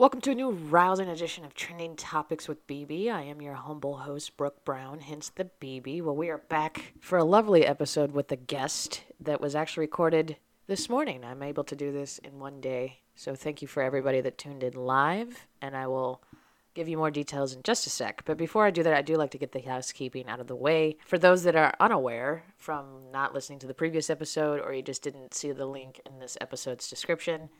Welcome to a new rousing edition of Trending Topics with BB. I am your humble host, Brooke Brown, hence the BB. Well, we are back for a lovely episode with a guest that was actually recorded this morning. I'm able to do this in one day. So thank you for everybody that tuned in live, and I will give you more details in just a sec. But before I do that, I do like to get the housekeeping out of the way. For those that are unaware from not listening to the previous episode or you just didn't see the link in this episode's description,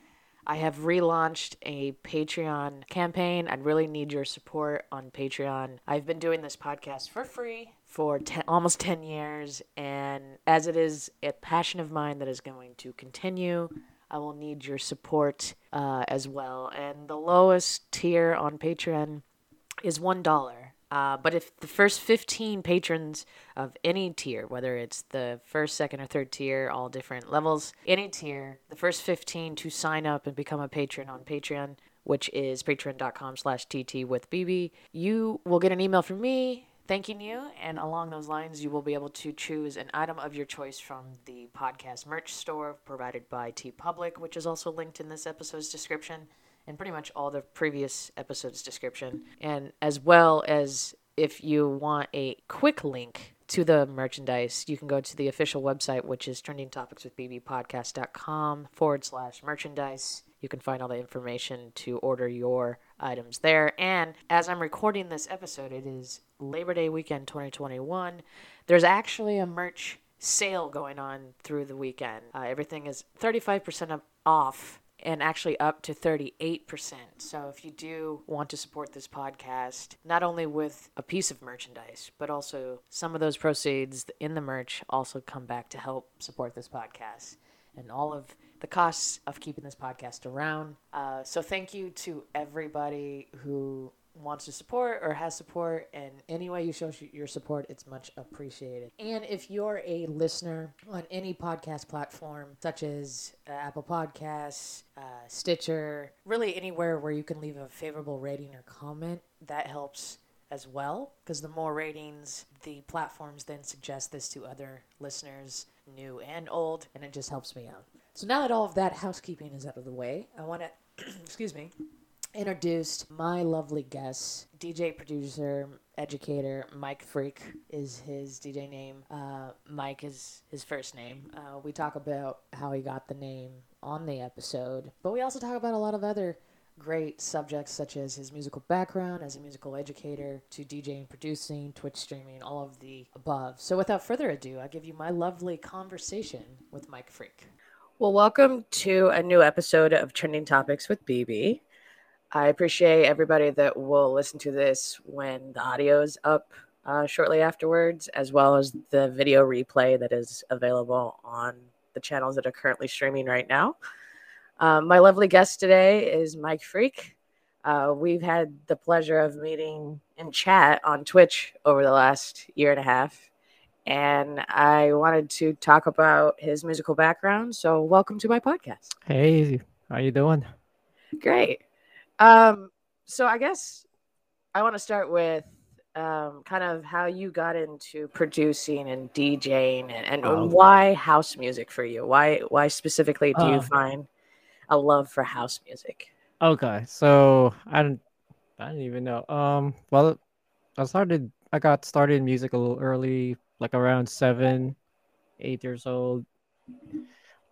I have relaunched a Patreon campaign. I'd really need your support on Patreon. I've been doing this podcast for free for ten, almost 10 years, and as it is a passion of mine that is going to continue, I will need your support uh, as well. And the lowest tier on Patreon is $1. Uh, but if the first 15 patrons of any tier, whether it's the first, second, or third tier, all different levels, any tier, the first 15 to sign up and become a patron on Patreon, which is patreon.com slash tt with bb, you will get an email from me thanking you. And along those lines, you will be able to choose an item of your choice from the podcast merch store provided by TeePublic, which is also linked in this episode's description and pretty much all the previous episodes description and as well as if you want a quick link to the merchandise, you can go to the official website, which is trendingtopicswithbbpodcast.com forward slash merchandise. You can find all the information to order your items there. And as I'm recording this episode, it is Labor Day weekend 2021. There's actually a merch sale going on through the weekend. Uh, everything is 35% off and actually up to 38%. So if you do want to support this podcast, not only with a piece of merchandise, but also some of those proceeds in the merch also come back to help support this podcast and all of the costs of keeping this podcast around. Uh, so thank you to everybody who wants to support or has support and any way you show your support it's much appreciated. And if you're a listener on any podcast platform such as uh, apple podcasts uh, stitcher really anywhere where you can leave a favorable rating or comment that helps as well because the more ratings the platforms then suggest this to other listeners new and old and it just helps me out. So now that all of that housekeeping is out of the way i want to excuse me introduced my lovely guest, DJ producer, educator, Mike Freak is his DJ name. Uh, Mike is his first name. Uh, we talk about how he got the name on the episode, but we also talk about a lot of other great subjects such as his musical background as a musical educator to DJing, producing, Twitch streaming, all of the above. So without further ado, I give you my lovely conversation with Mike Freak. Well, welcome to a new episode of Trending Topics with BB. I appreciate everybody that will listen to this when the audio is up uh, shortly afterwards, as well as the video replay that is available on the channels that are currently streaming right now. Um, my lovely guest today is Mike Freak. Uh, we've had the pleasure of meeting in chat on Twitch over the last year and a half, and I wanted to talk about his musical background. So, welcome to my podcast. Hey, how you doing? Great. Um, so I guess I want to start with um, kind of how you got into producing and DJing and, and why house music for you? Why why specifically do uh, you find a love for house music? Okay, so I don't I didn't even know. Um, well, I started I got started in music a little early, like around seven, eight years old.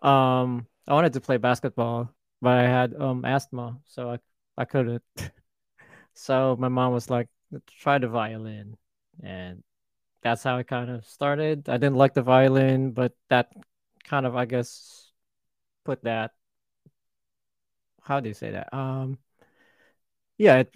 Um, I wanted to play basketball, but I had um asthma, so I I couldn't. so my mom was like, try the violin. And that's how I kind of started. I didn't like the violin, but that kind of, I guess, put that. How do you say that? Um, yeah, it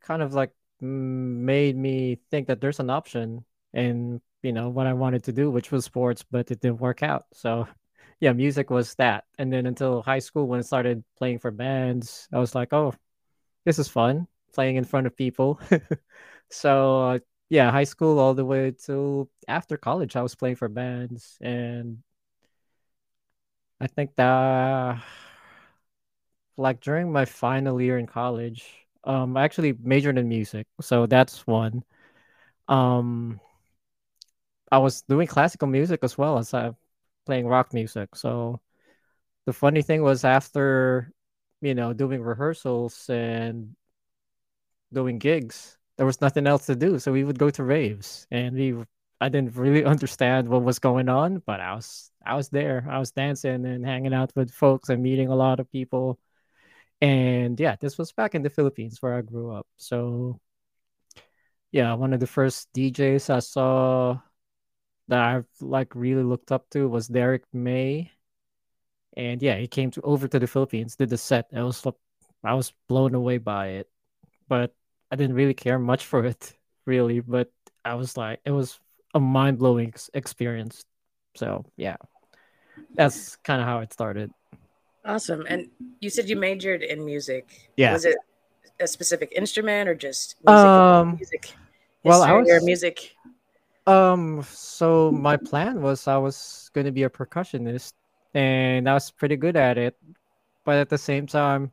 kind of like made me think that there's an option in you know what I wanted to do, which was sports, but it didn't work out. So yeah, music was that. And then until high school, when I started playing for bands, I was like, oh, this is fun playing in front of people. so uh, yeah, high school all the way to after college, I was playing for bands, and I think that like during my final year in college, um, I actually majored in music, so that's one. Um, I was doing classical music as well as I uh, playing rock music. So the funny thing was after you know, doing rehearsals and doing gigs. There was nothing else to do, so we would go to raves, and we. I didn't really understand what was going on, but I was I was there. I was dancing and hanging out with folks and meeting a lot of people. And yeah, this was back in the Philippines where I grew up. So yeah, one of the first DJs I saw that I like really looked up to was Derrick May. And yeah, he came to over to the Philippines, did the set. I was I was blown away by it. But I didn't really care much for it, really. But I was like, it was a mind blowing experience. So yeah, that's kind of how it started. Awesome. And you said you majored in music. Yeah. Was it a specific instrument or just music? Um, music well, I was music. Um. So my plan was I was going to be a percussionist, and I was pretty good at it, but at the same time,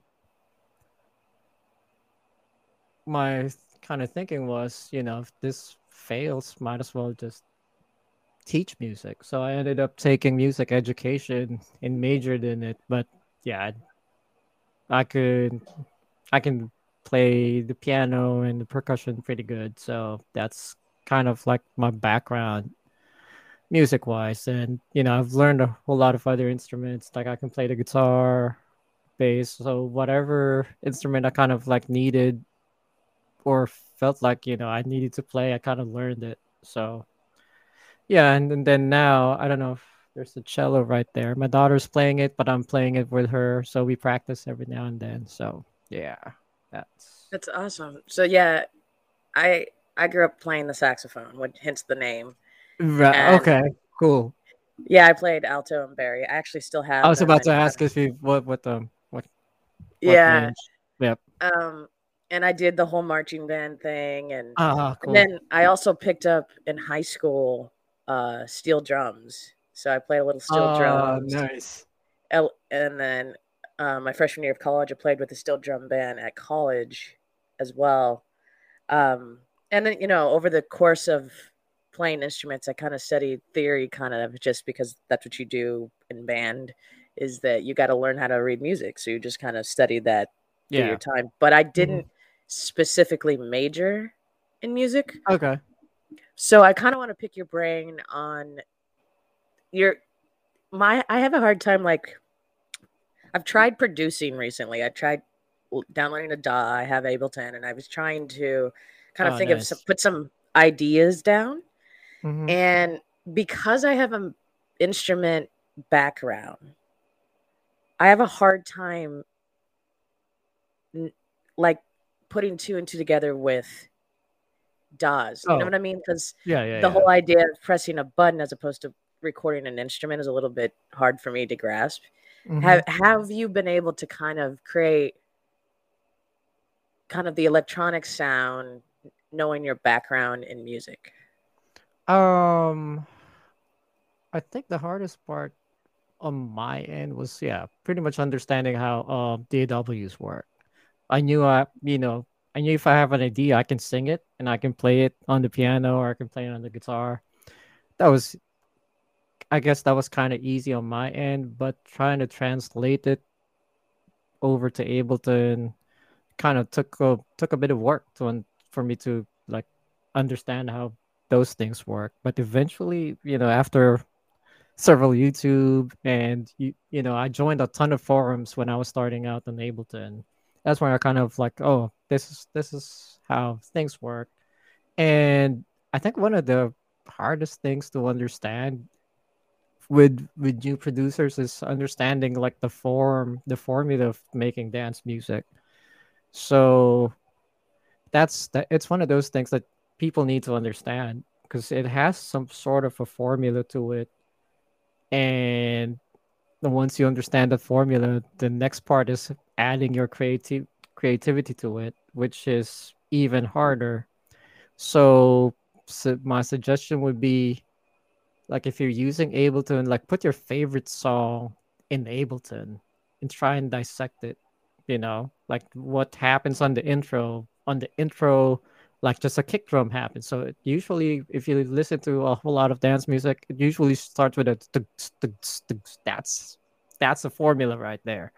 my kind of thinking was, you know, if this fails, might as well just teach music. So I ended up taking music education and majored in it. But yeah, I, could, I can play the piano and the percussion pretty good. So that's kind of like my background music wise. And, you know, I've learned a whole lot of other instruments. Like I can play the guitar, bass. So whatever instrument I kind of like needed or felt like you know I needed to play. I kind of learned it. So yeah, and, and then now I don't know if there's a cello right there. My daughter's playing it, but I'm playing it with her, so we practice every now and then. So yeah, that's that's awesome. So yeah, I I grew up playing the saxophone, which hence the name. Right. okay. Cool. Yeah, I played alto and bari. I actually still have. I was about to ask if you what what um what. what yeah. Range? Yep. Um, and I did the whole marching band thing, and, uh, cool. and then I also picked up in high school uh, steel drums. So I played a little steel uh, drums. Nice. And then uh, my freshman year of college, I played with the steel drum band at college as well. Um, and then you know, over the course of playing instruments, I kind of studied theory, kind of just because that's what you do in band. Is that you got to learn how to read music, so you just kind of study that yeah. your time. But I didn't. Mm-hmm specifically major in music. Okay. So I kind of want to pick your brain on your my I have a hard time like I've tried producing recently. I tried downloading a DAW. I have Ableton and I was trying to kind of oh, think nice. of some, put some ideas down. Mm-hmm. And because I have an instrument background, I have a hard time like putting two and two together with DAWs. You oh. know what I mean? Because yeah, yeah, the yeah. whole idea of pressing a button as opposed to recording an instrument is a little bit hard for me to grasp. Mm-hmm. Have have you been able to kind of create kind of the electronic sound knowing your background in music? Um I think the hardest part on my end was yeah, pretty much understanding how uh, DAWs work. I knew I, you know, I knew if I have an idea, I can sing it and I can play it on the piano or I can play it on the guitar. That was, I guess, that was kind of easy on my end, but trying to translate it over to Ableton kind of took a took a bit of work to for me to like understand how those things work. But eventually, you know, after several YouTube and you you know, I joined a ton of forums when I was starting out in Ableton that's when I kind of like, oh, this is this is how things work. And I think one of the hardest things to understand with with new producers is understanding like the form, the formula of making dance music. So that's that it's one of those things that people need to understand because it has some sort of a formula to it. And once you understand the formula, the next part is adding your creative creativity to it, which is even harder. So, so my suggestion would be like if you're using Ableton, like put your favorite song in Ableton and try and dissect it. You know, like what happens on the intro. On the intro, like just a kick drum happens. So it usually, if you listen to a whole lot of dance music, it usually starts with a that's that's the formula right there.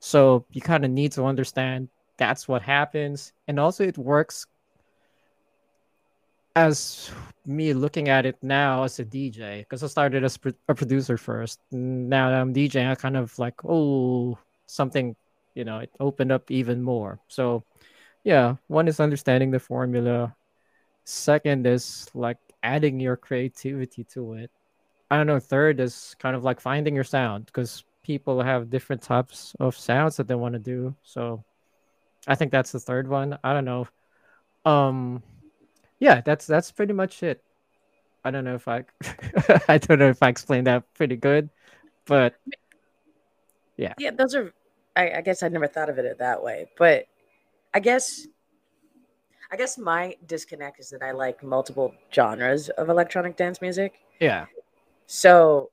So you kind of need to understand that's what happens. And also, it works as me looking at it now as a DJ, because I started as a producer first. Now that I'm DJing, I kind of like, oh, something, you know, it opened up even more. So, yeah, one is understanding the formula. Second is like adding your creativity to it. I don't know. Third is kind of like finding your sound because people have different types of sounds that they want to do. So I think that's the third one. I don't know. Um yeah, that's that's pretty much it. I don't know if I I don't know if I explained that pretty good, but yeah. Yeah, those are I, I guess I never thought of it that way. But I guess I guess my disconnect is that I like multiple genres of electronic dance music. Yeah. So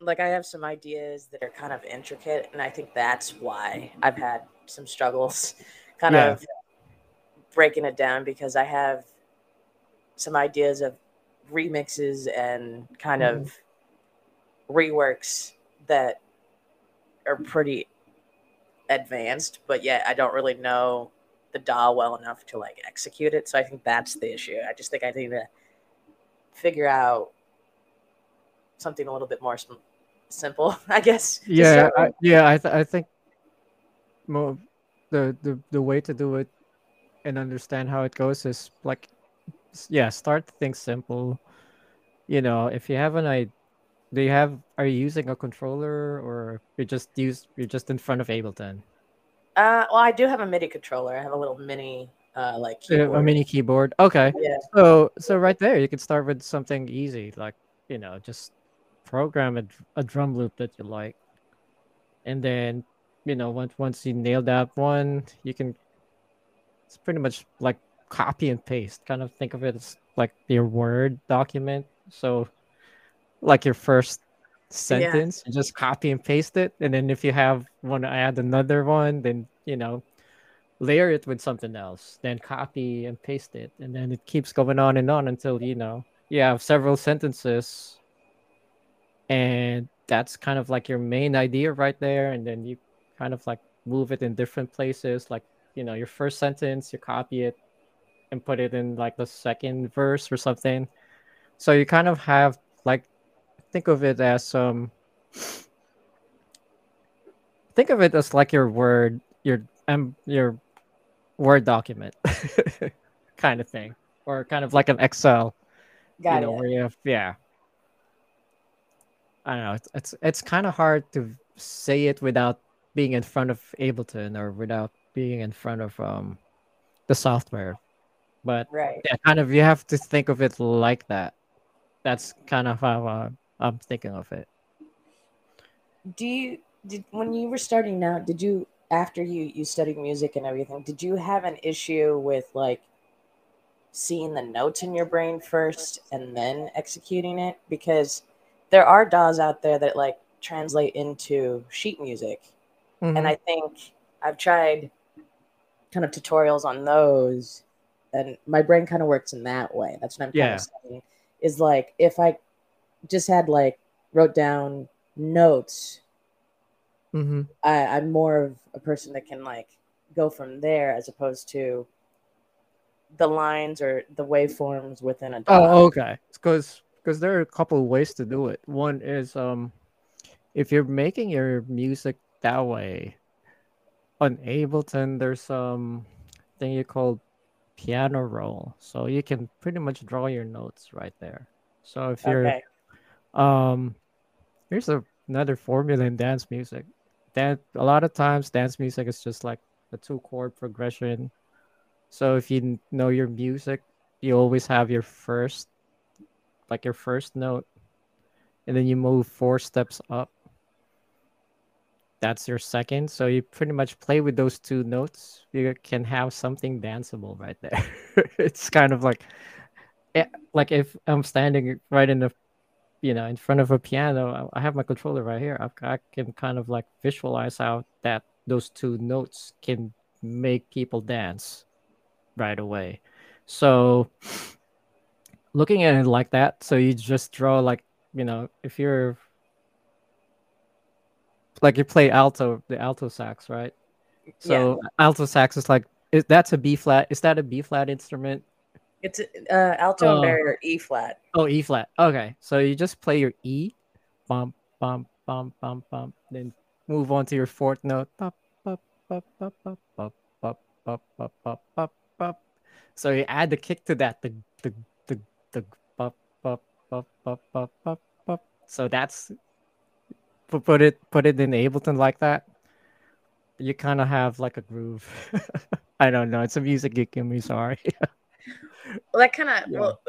like I have some ideas that are kind of intricate and I think that's why I've had some struggles kind yeah. of breaking it down because I have some ideas of remixes and kind mm-hmm. of reworks that are pretty advanced, but yet I don't really know the DAW well enough to like execute it. So I think that's the issue. I just think I need to figure out something a little bit more simple, I guess. Yeah, I, yeah. I th- I think more the the the way to do it and understand how it goes is like yeah start things simple you know if you have an idea do you have are you using a controller or you just use you're just in front of ableton uh well i do have a midi controller i have a little mini uh like keyboard. a mini keyboard okay yeah so so right there you can start with something easy like you know just program a, a drum loop that you like and then you know once once you nail that one you can it's pretty much like copy and paste. Kind of think of it as like your Word document. So, like your first sentence, yeah. you just copy and paste it. And then if you have want to add another one, then you know, layer it with something else. Then copy and paste it, and then it keeps going on and on until you know you have several sentences, and that's kind of like your main idea right there. And then you kind of like move it in different places, like you know your first sentence you copy it and put it in like the second verse or something so you kind of have like think of it as um think of it as like your word your um your word document kind of thing or kind of like an excel Got you know it. where you have yeah. I don't know it's it's, it's kind of hard to say it without being in front of ableton or without being in front of um the software but right. yeah kind of you have to think of it like that. That's kind of how uh, i'm thinking of it do you did when you were starting out did you after you you studied music and everything did you have an issue with like seeing the notes in your brain first and then executing it because there are DAWs out there that like translate into sheet music mm-hmm. and i think i've tried kind of tutorials on those and my brain kind of works in that way that's what i'm yeah. kind of saying is like if i just had like wrote down notes mm-hmm. I, i'm more of a person that can like go from there as opposed to the lines or the waveforms within a DAW. oh okay because because there are a couple of ways to do it one is um if you're making your music that way on Ableton, there's some thing you call piano roll, so you can pretty much draw your notes right there. So if you're, okay. Um, here's a, another formula in dance music. That a lot of times dance music is just like a two chord progression. So if you know your music, you always have your first, like your first note, and then you move four steps up that's your second. So you pretty much play with those two notes. You can have something danceable right there. it's kind of like, eh, like if I'm standing right in the, you know, in front of a piano, I have my controller right here. I, I can kind of like visualize how that those two notes can make people dance right away. So looking at it like that, so you just draw like, you know, if you're like you play alto, the alto sax, right? So yeah. alto sax is like is that's a B flat. Is that a B flat instrument? It's uh, alto oh. and baritone E flat. Oh, E flat. Okay, so you just play your E, bump, bump, bump, bump, bump, then move on to your fourth note. Bop, bop, bop, bop, bop, bop, bop, bop, bop, bop, bop, bop. So you add the kick to that. The the the the bop, bop, bop, bop, bop, bop, bop. So that's put it put it in Ableton like that. You kind of have like a groove. I don't know. It's a music geek in me. Sorry. Well, that kind of yeah. well,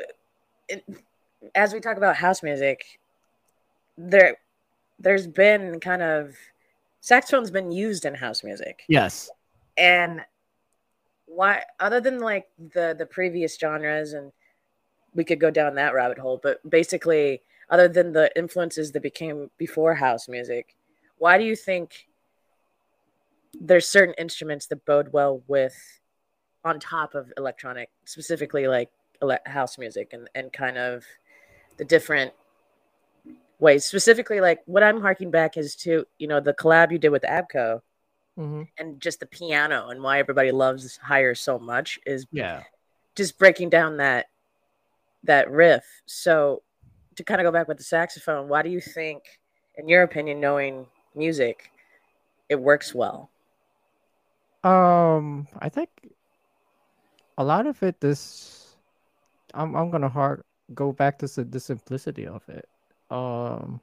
it, as we talk about house music, there, there's been kind of saxophone's been used in house music. Yes. And why, other than like the the previous genres, and we could go down that rabbit hole, but basically, other than the influences that became before house music, why do you think there's certain instruments that bode well with on top of electronic specifically like ele- house music and, and kind of the different ways. Specifically like what i'm harking back is to you know the collab you did with abco mm-hmm. and just the piano and why everybody loves Higher so much is yeah. just breaking down that that riff. So to kind of go back with the saxophone why do you think in your opinion knowing music it works well? Um, I think a lot of it is I'm I'm gonna hard go back to the, simplicity of it. Um,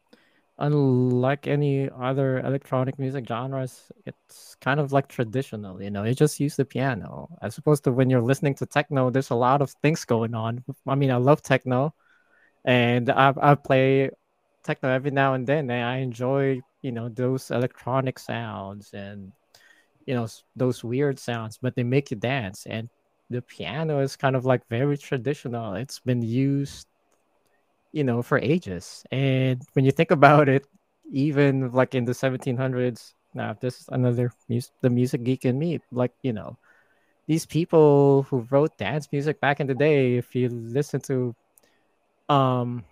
unlike any other electronic music genres, it's kind of like traditional. You know, you just use the piano as opposed to when you're listening to techno. There's a lot of things going on. I mean, I love techno, and I I play techno every now and then, and I enjoy you know those electronic sounds and you know those weird sounds but they make you dance and the piano is kind of like very traditional. It's been used you know for ages. And when you think about it even like in the 1700s now this is another the music geek in me like you know these people who wrote dance music back in the day if you listen to um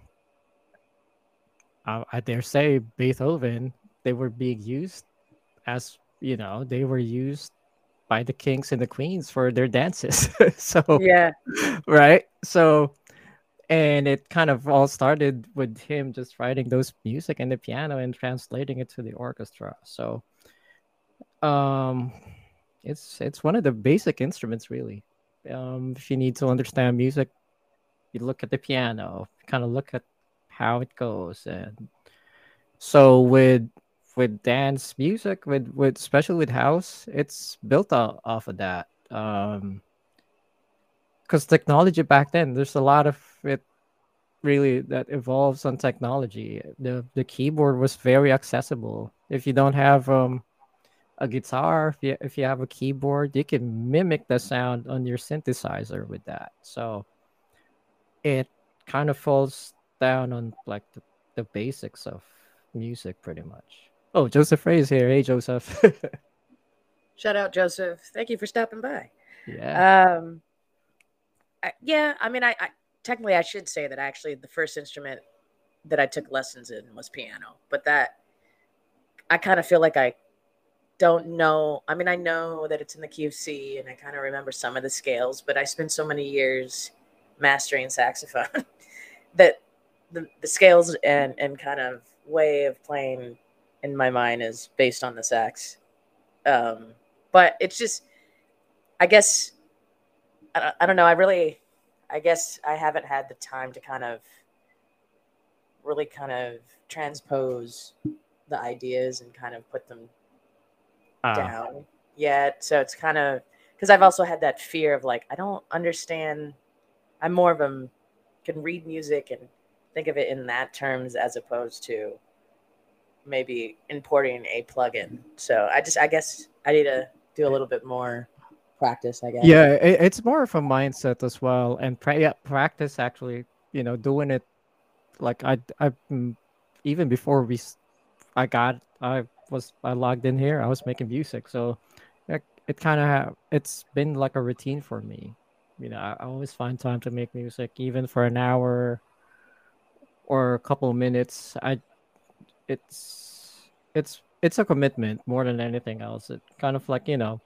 I, I dare say beethoven they were being used as you know they were used by the kings and the queens for their dances. So yeah. right? So and it kind of all started with him just writing those music and the piano and translating it to the orchestra. So um it's it's one of the basic instruments really. Um if you need to understand music you look at the piano kind of look at how it goes and so with with dance music, with with especially with house, it's built off, off of that. Um, because technology back then, there's a lot of it really that evolves on technology. The the keyboard was very accessible. If you don't have um a guitar, if you if you have a keyboard, you can mimic the sound on your synthesizer with that. So it kind of falls down on like the, the basics of music pretty much. Oh, Joseph Ray is here. Hey, Joseph. Shout out, Joseph. Thank you for stopping by. Yeah. Um, I, yeah. I mean, I, I technically I should say that actually the first instrument that I took lessons in was piano, but that I kind of feel like I don't know. I mean, I know that it's in the QC and I kind of remember some of the scales, but I spent so many years mastering saxophone that the, the scales and, and kind of way of playing in my mind is based on the sax. Um, but it's just, I guess, I don't, I don't know. I really, I guess I haven't had the time to kind of really kind of transpose the ideas and kind of put them uh. down yet. So it's kind of because I've also had that fear of like I don't understand. I'm more of a can read music and think of it in that terms as opposed to maybe importing a plugin. So I just I guess I need to do a little bit more practice. I guess. Yeah, it, it's more of a mindset as well, and pra- yeah, practice actually. You know, doing it like I I mm, even before we I got I was I logged in here. I was making music, so it, it kind of it's been like a routine for me. You know, I, I always find time to make music, even for an hour or a couple minutes. I it's it's it's a commitment more than anything else. It kind of like you know,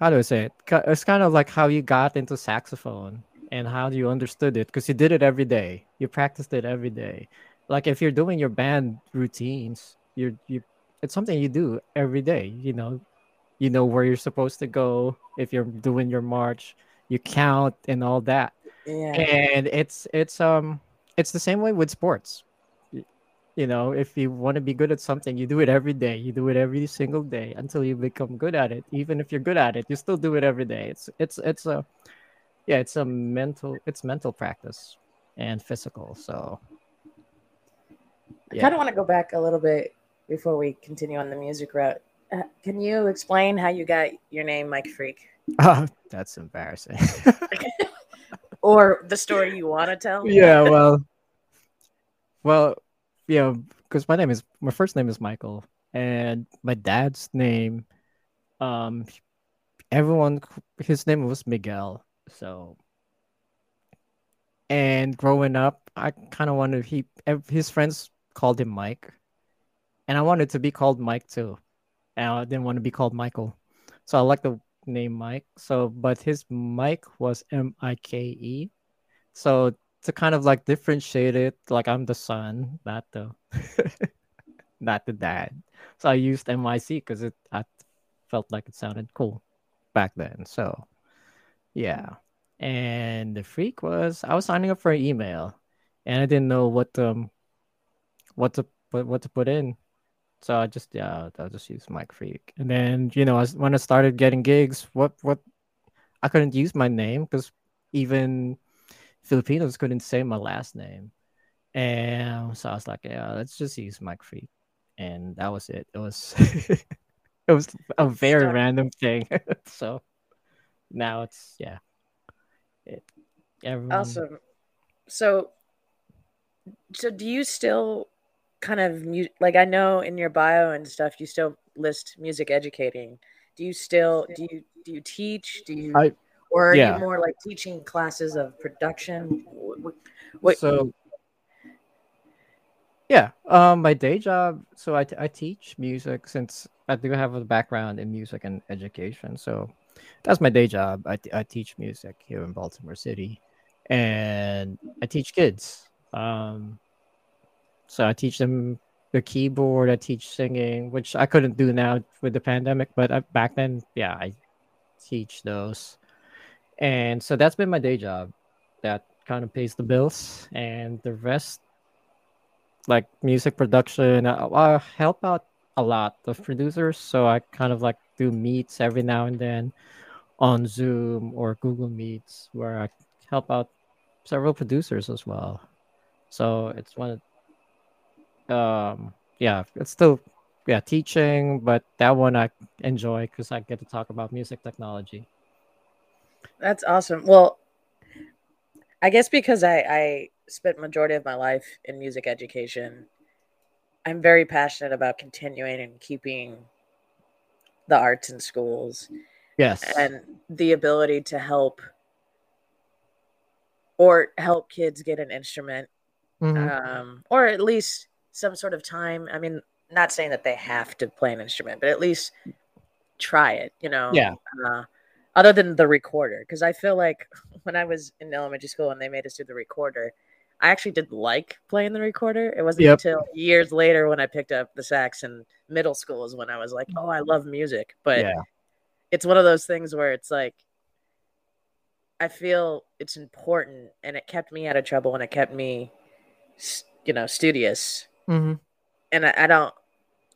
how do I say it? It's kind of like how you got into saxophone and how you understood it because you did it every day. You practiced it every day. Like if you're doing your band routines, you're you it's something you do every day. You know, you know where you're supposed to go. If you're doing your march, you count and all that. Yeah. And it's it's um it's the same way with sports. You know, if you want to be good at something, you do it every day. You do it every single day until you become good at it. Even if you're good at it, you still do it every day. It's it's it's a yeah, it's a mental it's mental practice and physical. So yeah. I kind of want to go back a little bit before we continue on the music route. Uh, can you explain how you got your name, Mike Freak? Oh, that's embarrassing. or the story you want to tell? Yeah, well, well, yeah, because my name is my first name is Michael, and my dad's name, um, everyone his name was Miguel. So, and growing up, I kind of wanted he his friends called him Mike, and I wanted to be called Mike too, and I didn't want to be called Michael, so I like the name Mike. So, but his Mike was M I K E, so to kind of like differentiate it, like I'm the son, not the not the dad. So I used MIC because it I felt like it sounded cool back then. So yeah. And the freak was I was signing up for an email and I didn't know what um what to put what to put in. So I just yeah, I'll just use Mike Freak. And then, you know, when I started getting gigs, what what I couldn't use my name because even Filipinos couldn't say my last name. And so I was like, yeah, let's just use Mike Freak. And that was it. It was it was a very Stop. random thing. so now it's yeah. It, everyone... Awesome. So so do you still kind of mu- like I know in your bio and stuff you still list music educating. Do you still do you do you teach? Do you I or are yeah. you more like teaching classes of production? What, so, yeah, um, my day job. So I, I teach music since I do have a background in music and education. So that's my day job. I, I teach music here in Baltimore City, and I teach kids. Um, so I teach them the keyboard. I teach singing, which I couldn't do now with the pandemic. But I, back then, yeah, I teach those and so that's been my day job. That kind of pays the bills. And the rest like music production I, help out a lot of producers. So i kind of like do meets every now and then on zoom or google meets where i help out several producers as well. So it's one of um yeah it's still yeah teaching but that one i enjoy because i get to talk about music technology that's awesome. Well, I guess because I, I spent majority of my life in music education, I'm very passionate about continuing and keeping the arts in schools. Yes. And the ability to help or help kids get an instrument mm-hmm. um, or at least some sort of time. I mean, not saying that they have to play an instrument, but at least try it, you know? Yeah. Uh, other than the recorder because i feel like when i was in elementary school and they made us do the recorder i actually did like playing the recorder it wasn't yep. until years later when i picked up the sax in middle school is when i was like oh i love music but yeah. it's one of those things where it's like i feel it's important and it kept me out of trouble and it kept me you know studious mm-hmm. and I, I don't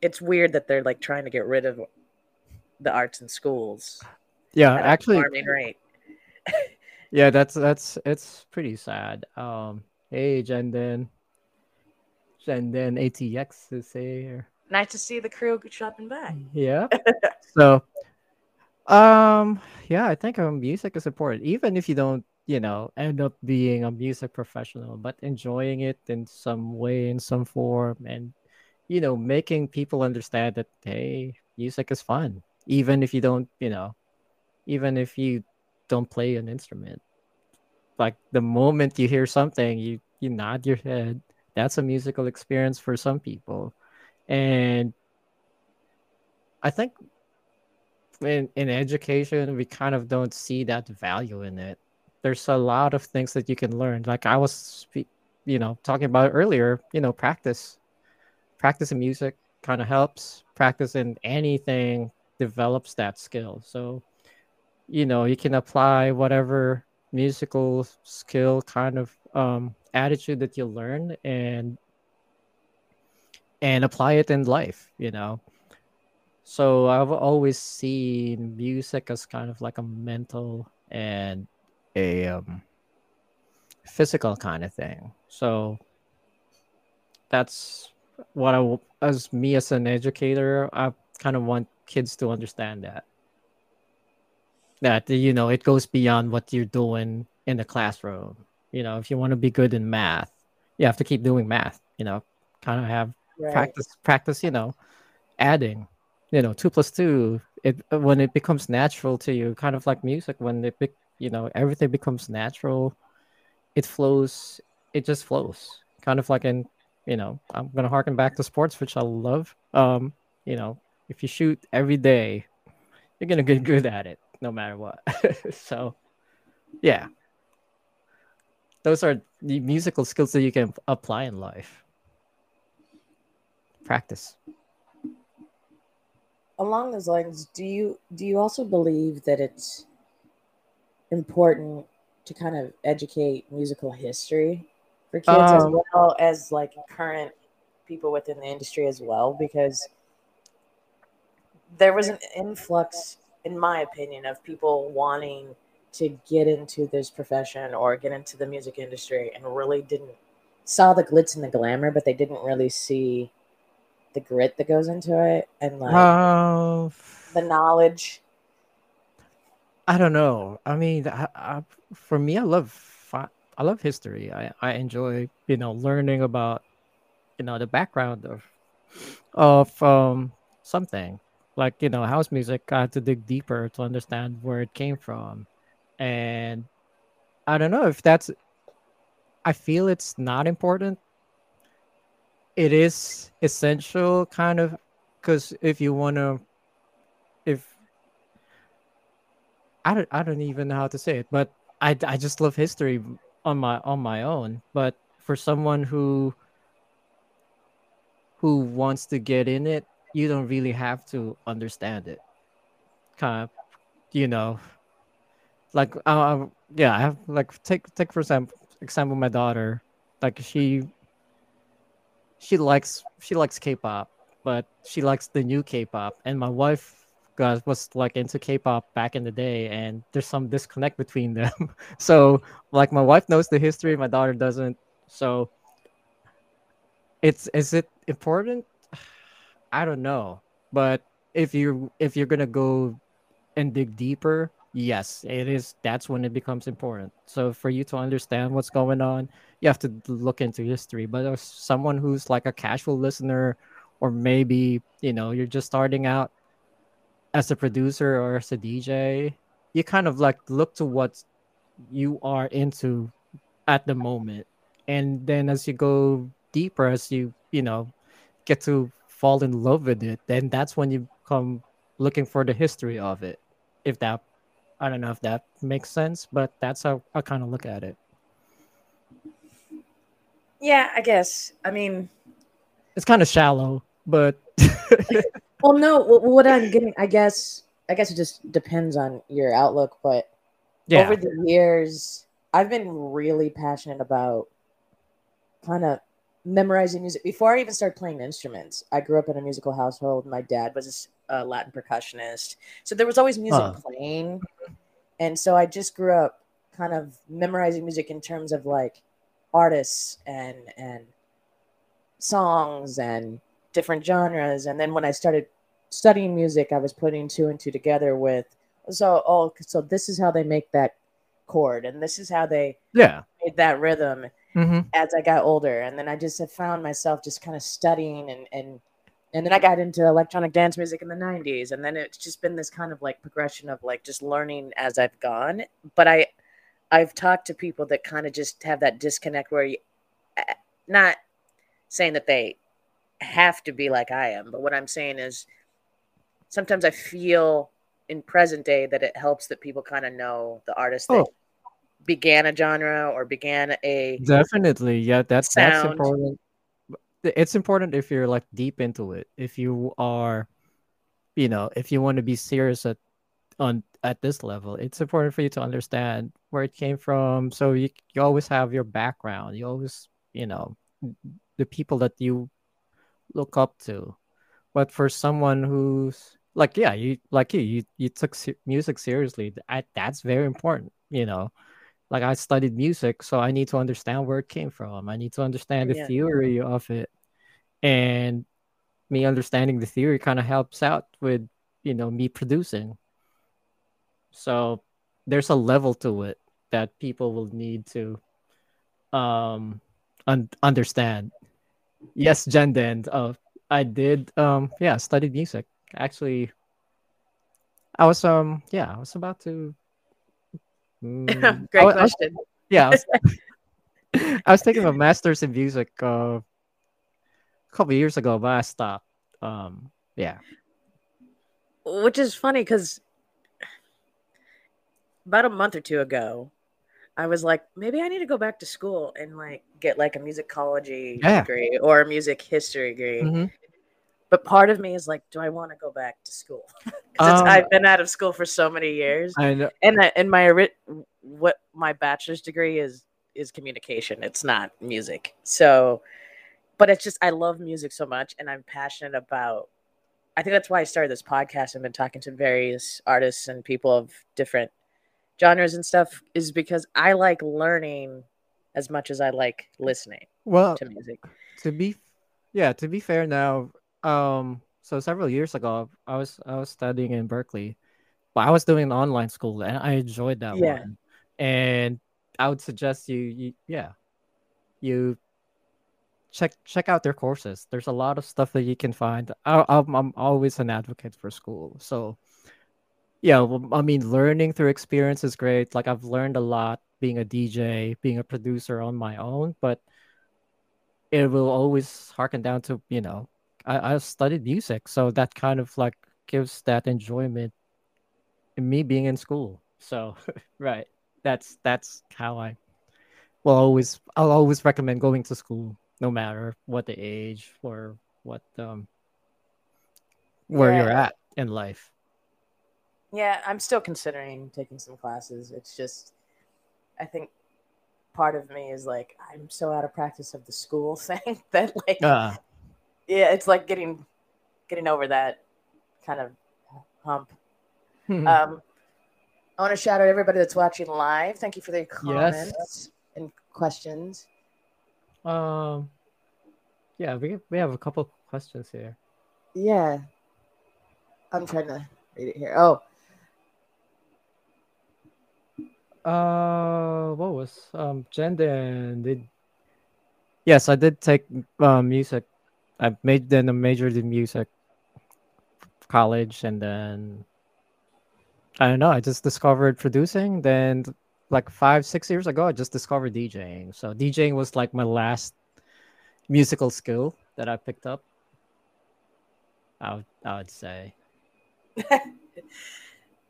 it's weird that they're like trying to get rid of the arts in schools yeah, actually, rate. yeah, that's that's it's pretty sad. Um, hey, Jenden, Jenden ATX is here. Nice to see the crew shopping back. Yeah. so, um, yeah, I think um, music is important, even if you don't, you know, end up being a music professional, but enjoying it in some way, in some form, and you know, making people understand that hey, music is fun, even if you don't, you know, even if you don't play an instrument. Like the moment you hear something, you you nod your head. That's a musical experience for some people. and I think in in education we kind of don't see that value in it. There's a lot of things that you can learn. Like I was, you know, talking about earlier. You know, practice, practice in music kind of helps. Practice in anything develops that skill. So, you know, you can apply whatever musical skill kind of um, attitude that you learn and and apply it in life. You know so I've always seen music as kind of like a mental and a um, physical kind of thing. So that's what I, as me as an educator, I kind of want kids to understand that. That you know, it goes beyond what you're doing in the classroom. You know, if you want to be good in math, you have to keep doing math. You know, kind of have right. practice, practice. You know, adding you know two plus two it when it becomes natural to you kind of like music when it be, you know everything becomes natural it flows it just flows kind of like in you know i'm gonna harken back to sports which i love um you know if you shoot every day you're gonna get good at it no matter what. So yeah. Those are the musical skills that you can apply in life. Practice. Along those lines, do you do you also believe that it's important to kind of educate musical history for kids um, as well as like current people within the industry as well? Because there was an influx, in my opinion, of people wanting to get into this profession or get into the music industry and really didn't saw the glitz and the glamour, but they didn't really see the grit that goes into it and like uh, the knowledge. I don't know. I mean, I, I, for me, I love I love history. I, I enjoy you know learning about you know the background of of um something like you know house music. I had to dig deeper to understand where it came from, and I don't know if that's. I feel it's not important it is essential kind of because if you want to if I don't I don't even know how to say it, but I, I just love history on my on my own. But for someone who who wants to get in it, you don't really have to understand it. Kind of, you know, like uh, yeah, I have like take take for example example my daughter, like she she likes she likes K-pop, but she likes the new K-pop. And my wife got, was like into K-pop back in the day, and there's some disconnect between them. so like my wife knows the history, my daughter doesn't. So it's is it important? I don't know, but if you if you're gonna go and dig deeper, yes, it is. That's when it becomes important. So for you to understand what's going on, you have to look into history. But as someone who's like a casual listener, or maybe you know you're just starting out as a producer or as a DJ, you kind of like look to what you are into at the moment, and then as you go deeper, as you you know get to fall in love with it, then that's when you come looking for the history of it. If that, I don't know if that makes sense, but that's how I kind of look at it. Yeah, I guess. I mean, it's kind of shallow, but well, no. What I'm getting, I guess, I guess it just depends on your outlook. But yeah. over the years, I've been really passionate about kind of memorizing music before I even started playing instruments. I grew up in a musical household. My dad was a Latin percussionist, so there was always music huh. playing, and so I just grew up kind of memorizing music in terms of like artists and and songs and different genres and then when i started studying music i was putting two and two together with so oh so this is how they make that chord and this is how they yeah made that rhythm mm-hmm. as i got older and then i just have found myself just kind of studying and and and then i got into electronic dance music in the 90s and then it's just been this kind of like progression of like just learning as i've gone but i I've talked to people that kind of just have that disconnect where you, not saying that they have to be like I am. But what I'm saying is sometimes I feel in present day that it helps that people kind of know the artist that Oh. Began a genre or began a Definitely, yeah. That's that's important. It's important if you're like deep into it. If you are, you know, if you want to be serious at on at this level, it's important for you to understand where it came from. So you you always have your background. You always, you know, the people that you look up to. But for someone who's like, yeah, you like you you you took music seriously. I, that's very important. You know, like I studied music, so I need to understand where it came from. I need to understand the Yeah. theory of it, and me understanding the theory kind of helps out with you know me producing. So there's a level to it that people will need to um un- understand. Yes, Jen. Then, uh, I did um yeah studied music. Actually, I was um yeah I was about to. Mm, I great I was- question. yeah, I was, I was taking a master's in music uh, a couple years ago, but I stopped. Um, yeah, Which is funny because about a month or two ago, I was like, maybe I need to go back to school and like get like a musicology Yeah. degree or a music history degree. Mhm. But part of me is like, do I want to go back to school? Because Um, I've been out of school for so many years, I know. and I, and my what my bachelor's degree is is communication. It's not music. So, but it's just I love music so much, and I'm passionate about. I think that's why I started this podcast and been talking to various artists and people of different genres and stuff. Is because I like learning as much as I like listening Well, to music. to be, yeah, to be fair now, um, so several years ago, I was I was studying in Berkeley, but I was doing an online school, and I enjoyed that Yeah. one. And I would suggest you, you, yeah, you check check out their courses. There's a lot of stuff that you can find. I, I'm I'm always an advocate for school, so yeah. I mean, learning through experience is great. Like I've learned a lot being a DJ, being a producer on my own, but it will always harken down to you know I, I studied music so that kind of like gives that enjoyment in me being in school. So right. That's that's how i will always i'll always recommend going to school no matter what the age or what um where you're at in life. Yeah, I'm still considering taking some classes. It's just, I think part of me is like, I'm so out of practice of the school thing that like, uh, yeah, it's like getting, getting over that kind of hump. Um, I want to shout out everybody that's watching live. Thank you for the comments and questions. um yeah we, we have a couple questions here Yeah, I'm trying to read it here. Oh, Uh, what was um Jenden did? Yes, I did take uh, music. I made then a majored in music, college, and then I don't know. I just discovered producing. Then, like five, six years ago, I just discovered DJing. So DJing was like my last musical skill that I picked up. I would, I would say.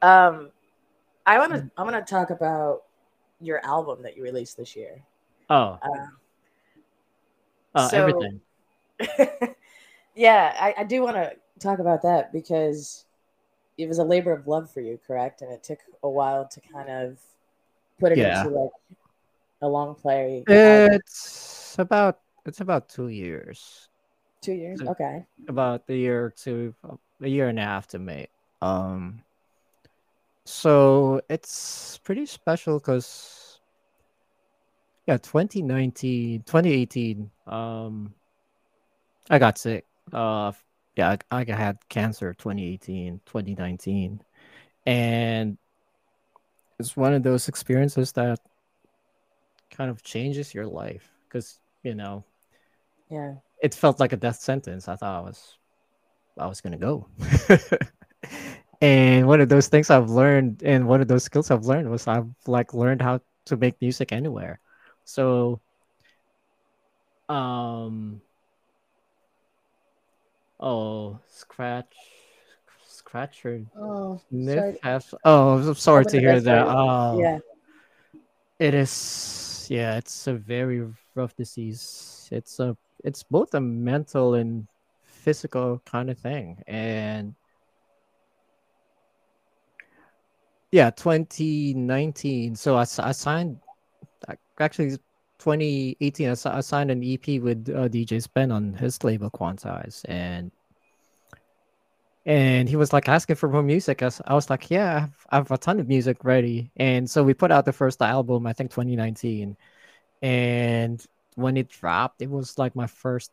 um, I want to. I want to talk about your album that you released this year. Oh, Uh, uh, so- everything. yeah, I, I do want to talk about that because it was a labor of love for you, correct? And it took a while to kind of put it Yeah. into like a long play. It's about it's about two years. Two years. so- Okay. about a year or two, a year and a half to make. Um, so it's pretty special because, yeah, 2019, 2018, um, I got sick. Uh, yeah, I, I had cancer 2018, 2019. And it's one of those experiences that kind of changes your life because, you know, Yeah. it felt like a death sentence. I thought I was I was gonna go. and one of those things I've learned and one of those skills I've learned was I've like learned how to make music anywhere. So um Oh, scratch, scratcher. Oh, Sniff has. Oh, I'm sorry to hear that. Oh, yeah. It is. Yeah, it's a very rough disease. It's a. It's both a mental and physical kind of thing, and yeah, 2019. So I, I signed. Actually, 2018, I, signed an EP with uh, DJ Spen on his label Quantize, and and he was like asking for more music. I, was like, yeah, I have, I have, a ton of music ready, and so we put out the first album, I think 2019, and when it dropped, it was like my first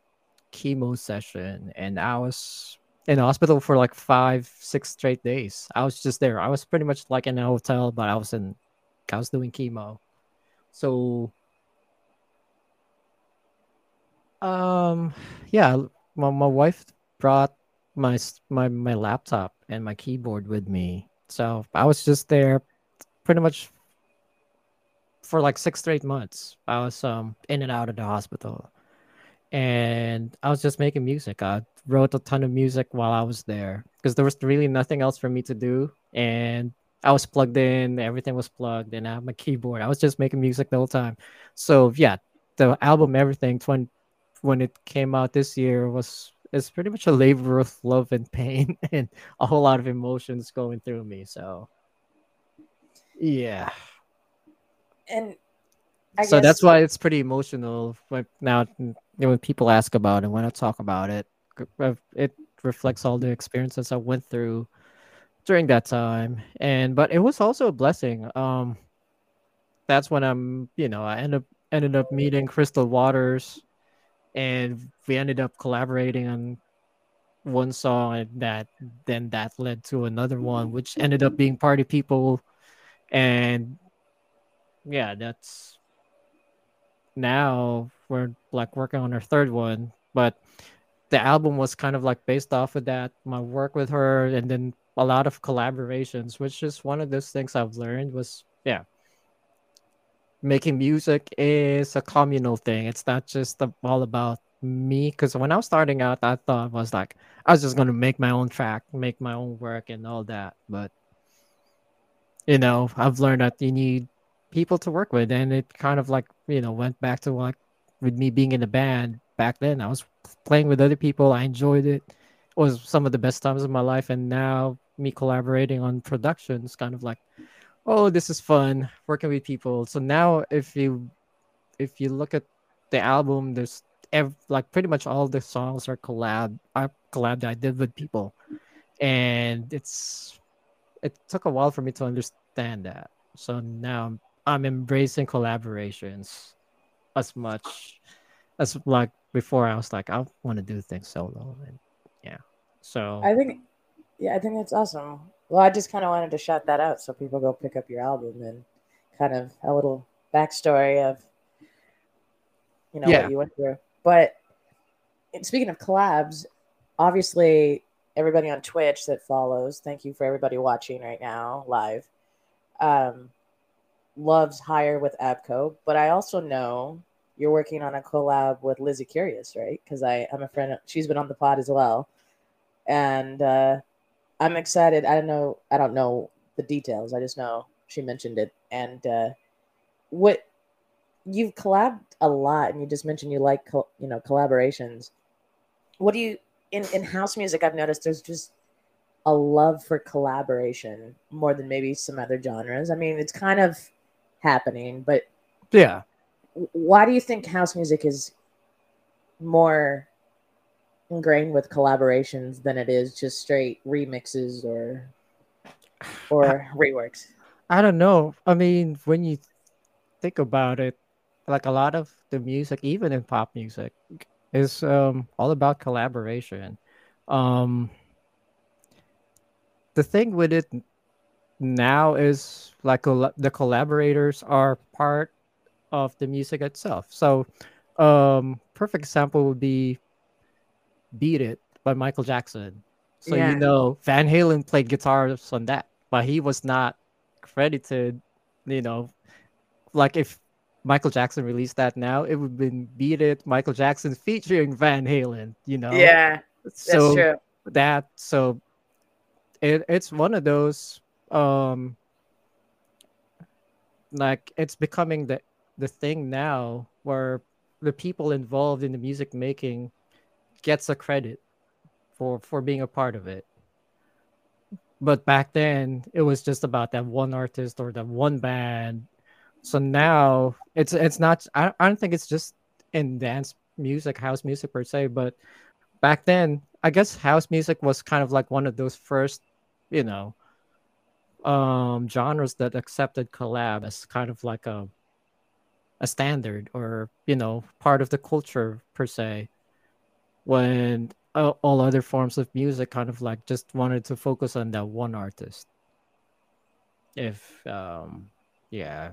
chemo session, and I was in hospital for like five, six straight days. I was just there. I was pretty much like in a hotel, but I was in, I was doing chemo, so um, yeah, my, my wife brought my my my laptop and my keyboard with me, so I was just there, pretty much for like six straight months. I was um in and out of the hospital, and I was just making music. I wrote a ton of music while I was there because there was really nothing else for me to do, and I was plugged in. Everything was plugged, and I had my keyboard. I was just making music the whole time. So yeah, the album, everything, 20, when it came out this year was it's pretty much a labor of love and pain and a whole lot of emotions going through me. So yeah. And I so that's why it's pretty emotional. Like now, when people ask about it, when I talk about it, it reflects all the experiences I went through during that time. And but it was also a blessing. Um, that's when I'm, you know, I ended up ended up meeting Crystal Waters and we ended up collaborating on one song and that then that led to another one which ended up being party people. And yeah that's now we're like working on our third one but the album was kind of like based off of that my work with her and then a lot of collaborations which is one of those things i've learned was yeah making music is a communal thing. It's not just all about me. Because when I was starting out, I thought was like I was just gonna make my own track, make my own work, and all that. But you know, I've learned that you need people to work with, and it kind of like you know went back to like with me being in a band back then. I was playing with other people. I enjoyed it. It was some of the best times of my life, and now me collaborating on productions kind of like oh, this is fun working with people. So now if you if you look at the album, there's ev- like pretty much all the songs are collab are collab that I did with people, and it's it took a while for me to understand that. So now I'm, embracing collaborations as much as like before. I was like I want to do things solo, and yeah. So I think yeah, I think that's awesome. Well, I just kind of wanted to shout that out so people go pick up your album and kind of a little backstory of you know yeah. what you went through. But speaking of collabs, obviously everybody on Twitch that follows, thank you for everybody watching right now live. Um, loves higher with Abco, but I also know you're working on a collab with Lizzy Curious, right? Because I I'm a friend. She's been on the pod as well, and uh, I'm excited. I don't know. I don't know the details. I just know she mentioned it. And uh, what you've collabed a lot, and you just mentioned you like you know collaborations. What do you in in house music? I've noticed there's just a love for collaboration more than maybe some other genres. I mean, it's kind of happening, but yeah. Why do you think house music is more ingrained with collaborations than it is just straight remixes or or reworks. I don't know. I mean, when you think about it, like a lot of the music, even in pop music, is um, all about collaboration. Um, the thing with it now is like the collaborators are part of the music itself. So, um, perfect example would be Beat It by Michael Jackson. So yeah. you know Van Halen played guitars on that, but he was not credited, you know, like if Michael Jackson released that now, it would have been Beat It, Michael Jackson featuring Van Halen, you know? Yeah. so true. that so it it's one of those um like it's becoming the the thing now where the people involved in the music making gets a credit for for being a part of it. But back then it was just about that one artist or that one band. So now it's it's not I, I don't think it's just in dance music house music per se but back then i guess house music was kind of like one of those first you know um genres that accepted collab as kind of like a a standard or you know part of the culture per se when all other forms of music kind of like just wanted to focus on that one artist. If um yeah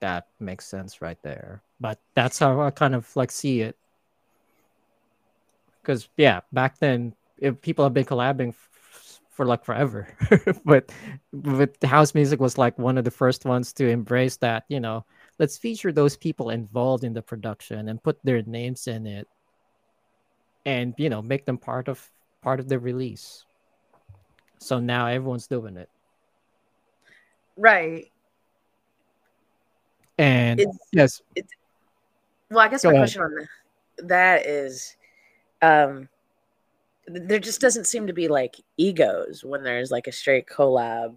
that makes sense right there. But that's how i kind of like see it. Because yeah back then if people have been collabing f- for like forever but but house music was like one of the first ones to embrace that you know let's feature those people involved in the production and put their names in it and you know make them part of part of the release so now everyone's doing it right and It's- yes well i guess Go my ahead. question on th- that is um there just doesn't seem to be like egos when there's like a straight collab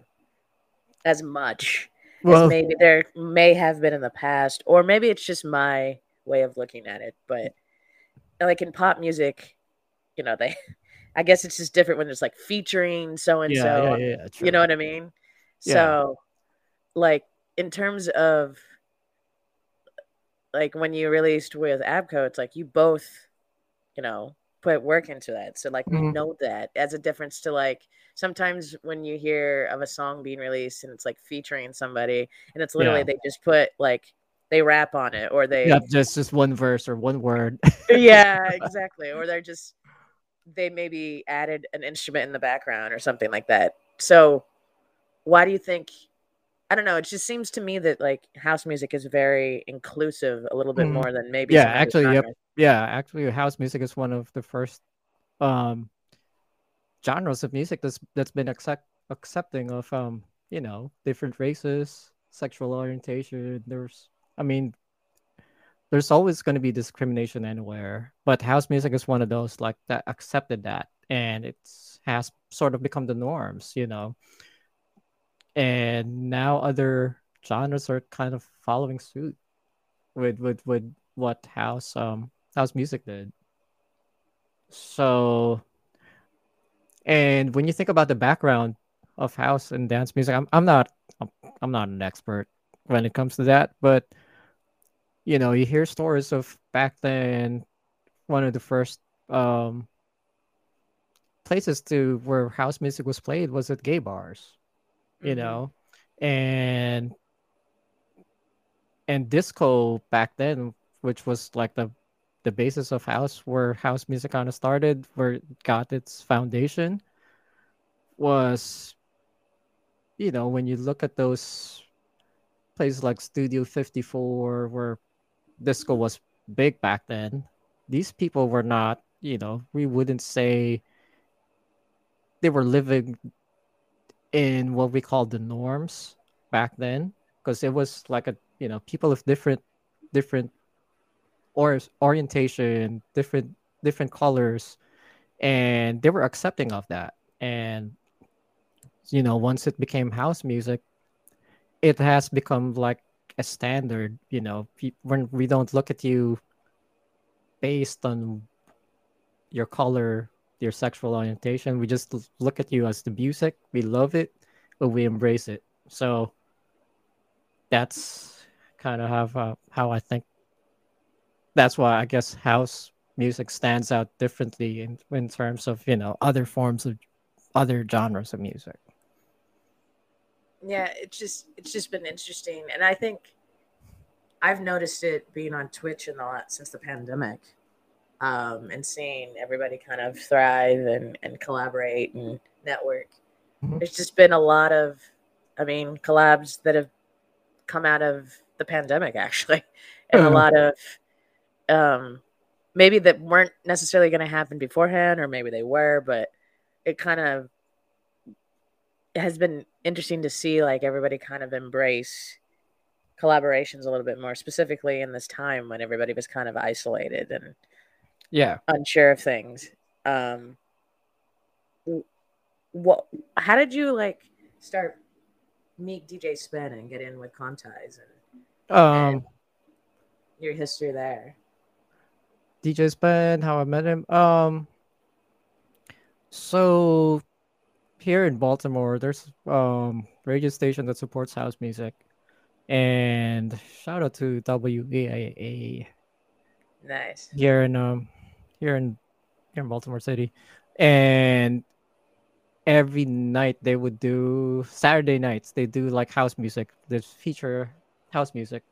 as much well as maybe there may have been in the past, or maybe it's just my way of looking at it. But like in pop music, you know, they, I guess it's just different when it's like featuring so and so. You know what I mean? Yeah. So, like in terms of like when you released with Abco, it's like you both, you know, put work into that. So like we Mhm. know that as a difference to like sometimes when you hear of a song being released and it's like featuring somebody and it's literally Yeah. they just put like they rap on it or they yeah just just one verse or one word yeah exactly or they're just they maybe added an instrument in the background or something like that so why do you think i don't know it just seems to me that like house music is very inclusive a little bit Mhm. more than maybe Yeah, actually, yep. yeah actually house music is one of the first um genres of music that's that's been accept accepting of um you know different races sexual orientation there's i mean there's always going to be discrimination anywhere but house music is one of those like that accepted that and it has sort of become the norms you know? And now other genres are kind of following suit with with with what house um house music did. So and when you think about the background of house and dance music i'm, I'm not I'm, I'm not an expert when it comes to that but you know you hear stories of back then one of the first um places to where house music was played was at gay bars you Mhm. know and and disco back then which was like the the basis of house where house music kind of started where it got its foundation was you know when you look at those places like studio 54 where disco was big back then. These people were not you know we wouldn't say they were living in what we call the norms back then because it was like a you know people of different different or orientation different different colors and they were accepting of that. And you know once it became house music it has become like a standard you know when we don't look at you based on your color your sexual orientation we just look at you as the music. We love it but we embrace it. So that's kind of how uh, how i think. That's why i guess house music stands out differently in, in terms of you know other forms of other genres of music yeah it's just it's just been interesting and i think i've noticed it being on twitch and a lot since the pandemic um, and seeing everybody kind of thrive and, and collaborate and network Mhm. there's just been a lot of i mean collabs that have come out of the pandemic actually and a Mhm. lot of um maybe that weren't necessarily going to happen beforehand, or maybe they were, but it kind of has been interesting to see like everybody kind of embrace collaborations a little bit more, specifically in this time when everybody was kind of isolated and yeah unsure of things. Um, what? How did you like start meet DJ Spen and get in with Quantize and, um and your history there? DJ Spen, how I met him. Um, so here in Baltimore, there's um radio station that supports house music, and shout out to WEAA Nice. here in um here in here in Baltimore City, and every night they would do Saturday nights they do like house music. They feature house music,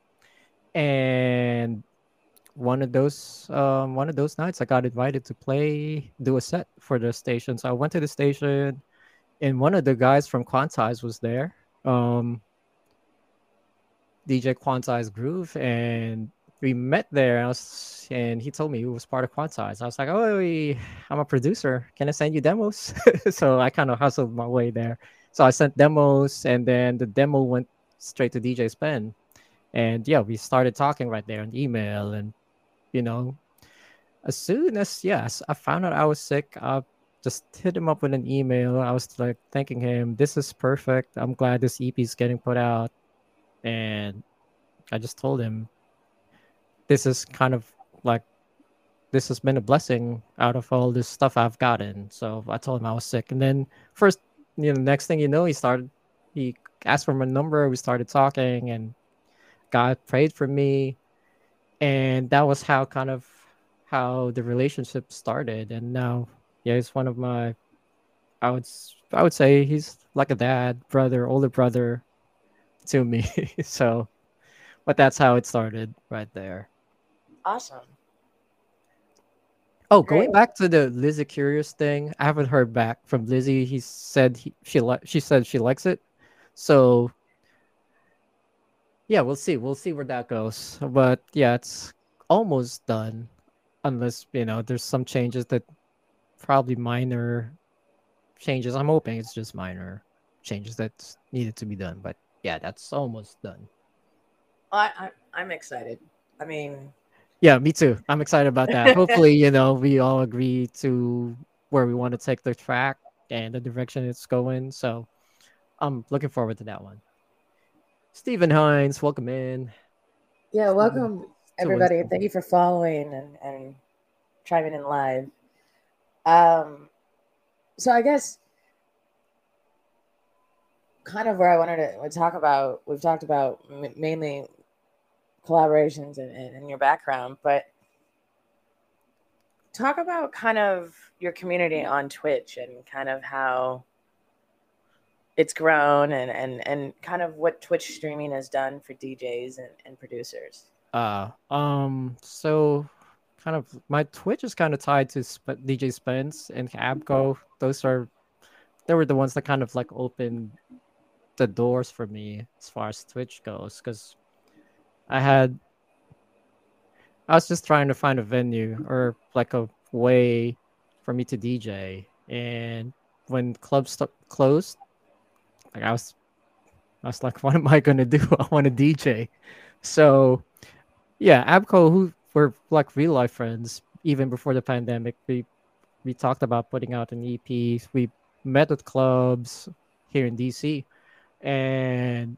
and one of those um one of those nights I got invited to play do a set for the station. So I went to the station, and one of the guys from Quantize was there. Um, DJ Quantize Groove, and we met there. And, was, and he told me he was part of Quantize. I was like, "Oh, I'm a producer. Can I send you demos?" so I kind of hustled my way there. So I sent demos, and then the demo went straight to DJ Spen. And yeah, we started talking right there on email, and you know, as soon as yes, I found out I was sick, I just hit him up with an email. I was like thanking him. This is perfect. I'm glad this EP is getting put out, and I just told him this is kind of like this has been a blessing out of all this stuff I've gotten. So I told him I was sick, and then first, you know, next thing you know, he started. He asked for my number. We started talking, and God prayed for me, and that was how kind of how the relationship started. And now, yeah, he's one of my. I would I would say he's like a dad, brother, older brother, to me. so, but that's how it started right there. Awesome. Oh, going Great. back to the Lizzy Curious thing, I haven't heard back from Lizzy. He said he, she li- she said she likes it. So yeah, we'll see. We'll see where that goes. But yeah, it's almost done. Unless, you know, there's some changes that probably minor changes. I'm hoping it's just minor changes that needed to be done. But yeah, that's almost done. I, I I'm excited. I mean, Yeah, me too. I'm excited about that. Hopefully, you know, we all agree to where we want to take the track and the direction it's going. So I'm looking forward to that one. Stephen Hines, welcome in. yeah. Welcome so everybody. Thank you for following and and chiming in live. Um, so I guess kind of where I wanted to talk about. We've talked about mainly collaborations and, and, and your background, but talk about kind of your community on Twitch and kind of how it's grown and and and kind of what Twitch streaming has done for DJs and, and producers. Uh, um, so kind of my Twitch is kind of tied to Sp- DJ Spence and Abco. Those are they were the ones that kind of like opened the doors for me as far as Twitch goes because I had I was just trying to find a venue or like a way for me to DJ and when clubs st- closed like I was I was like what am I gonna do? I want to DJ so yeah Abco who were like real life friends even before the pandemic we we talked about putting out an EP we met at clubs here in DC and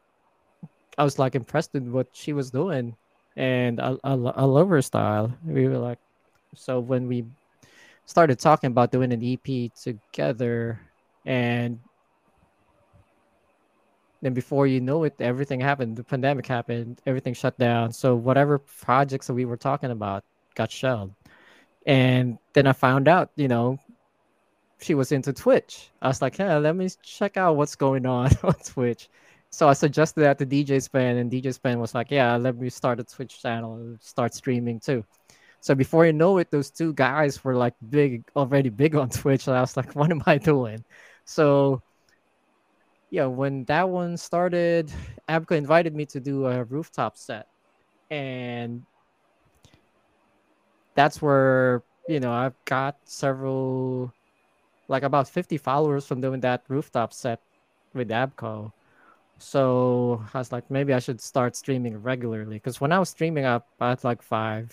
I was like impressed with what she was doing, and I, I, I love her style. We were like, so when we started talking about doing an EP together, and then before you know it, everything happened. The pandemic happened, everything shut down. So whatever projects that we were talking about got shelved, and then I found out, you know. She was into Twitch. I was like, "Hey, let me check out what's going on on Twitch." So I suggested that to DJ Spen, and DJ Spen was like, "Yeah, let me start a Twitch channel, start streaming too." So before you know it, those two guys were like big, already big on Twitch. And I was like, "What am I doing?" So yeah, when that one started, Abco invited me to do a rooftop set, and that's where you know I've got several, like about fifty followers from doing that rooftop set with Abco. So I was like, maybe I should start streaming regularly. Because when I was streaming up, I had like five,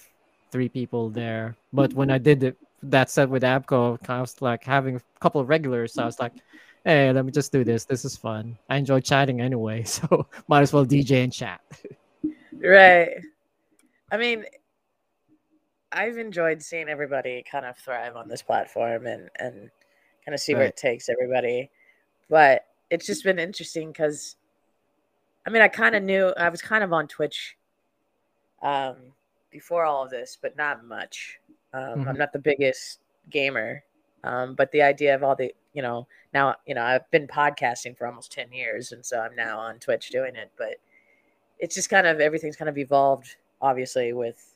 three people there. But when I did it, that set with Abco, I was like having a couple of regulars. So I was like, hey, let me just do this. This is fun. I enjoy chatting anyway, so might as well DJ and chat. right. I mean, I've enjoyed seeing everybody kind of thrive on this platform and and kind of see right. where it takes everybody. But it's just been interesting because I mean, I kind of knew I was kind of on Twitch um, before all of this, but not much. Um, mm-hmm. I'm not the biggest gamer, um, but the idea of all the, you know, now, you know, I've been podcasting for almost 10 years, and so I'm now on Twitch doing it. But it's just kind of everything's kind of evolved, obviously, with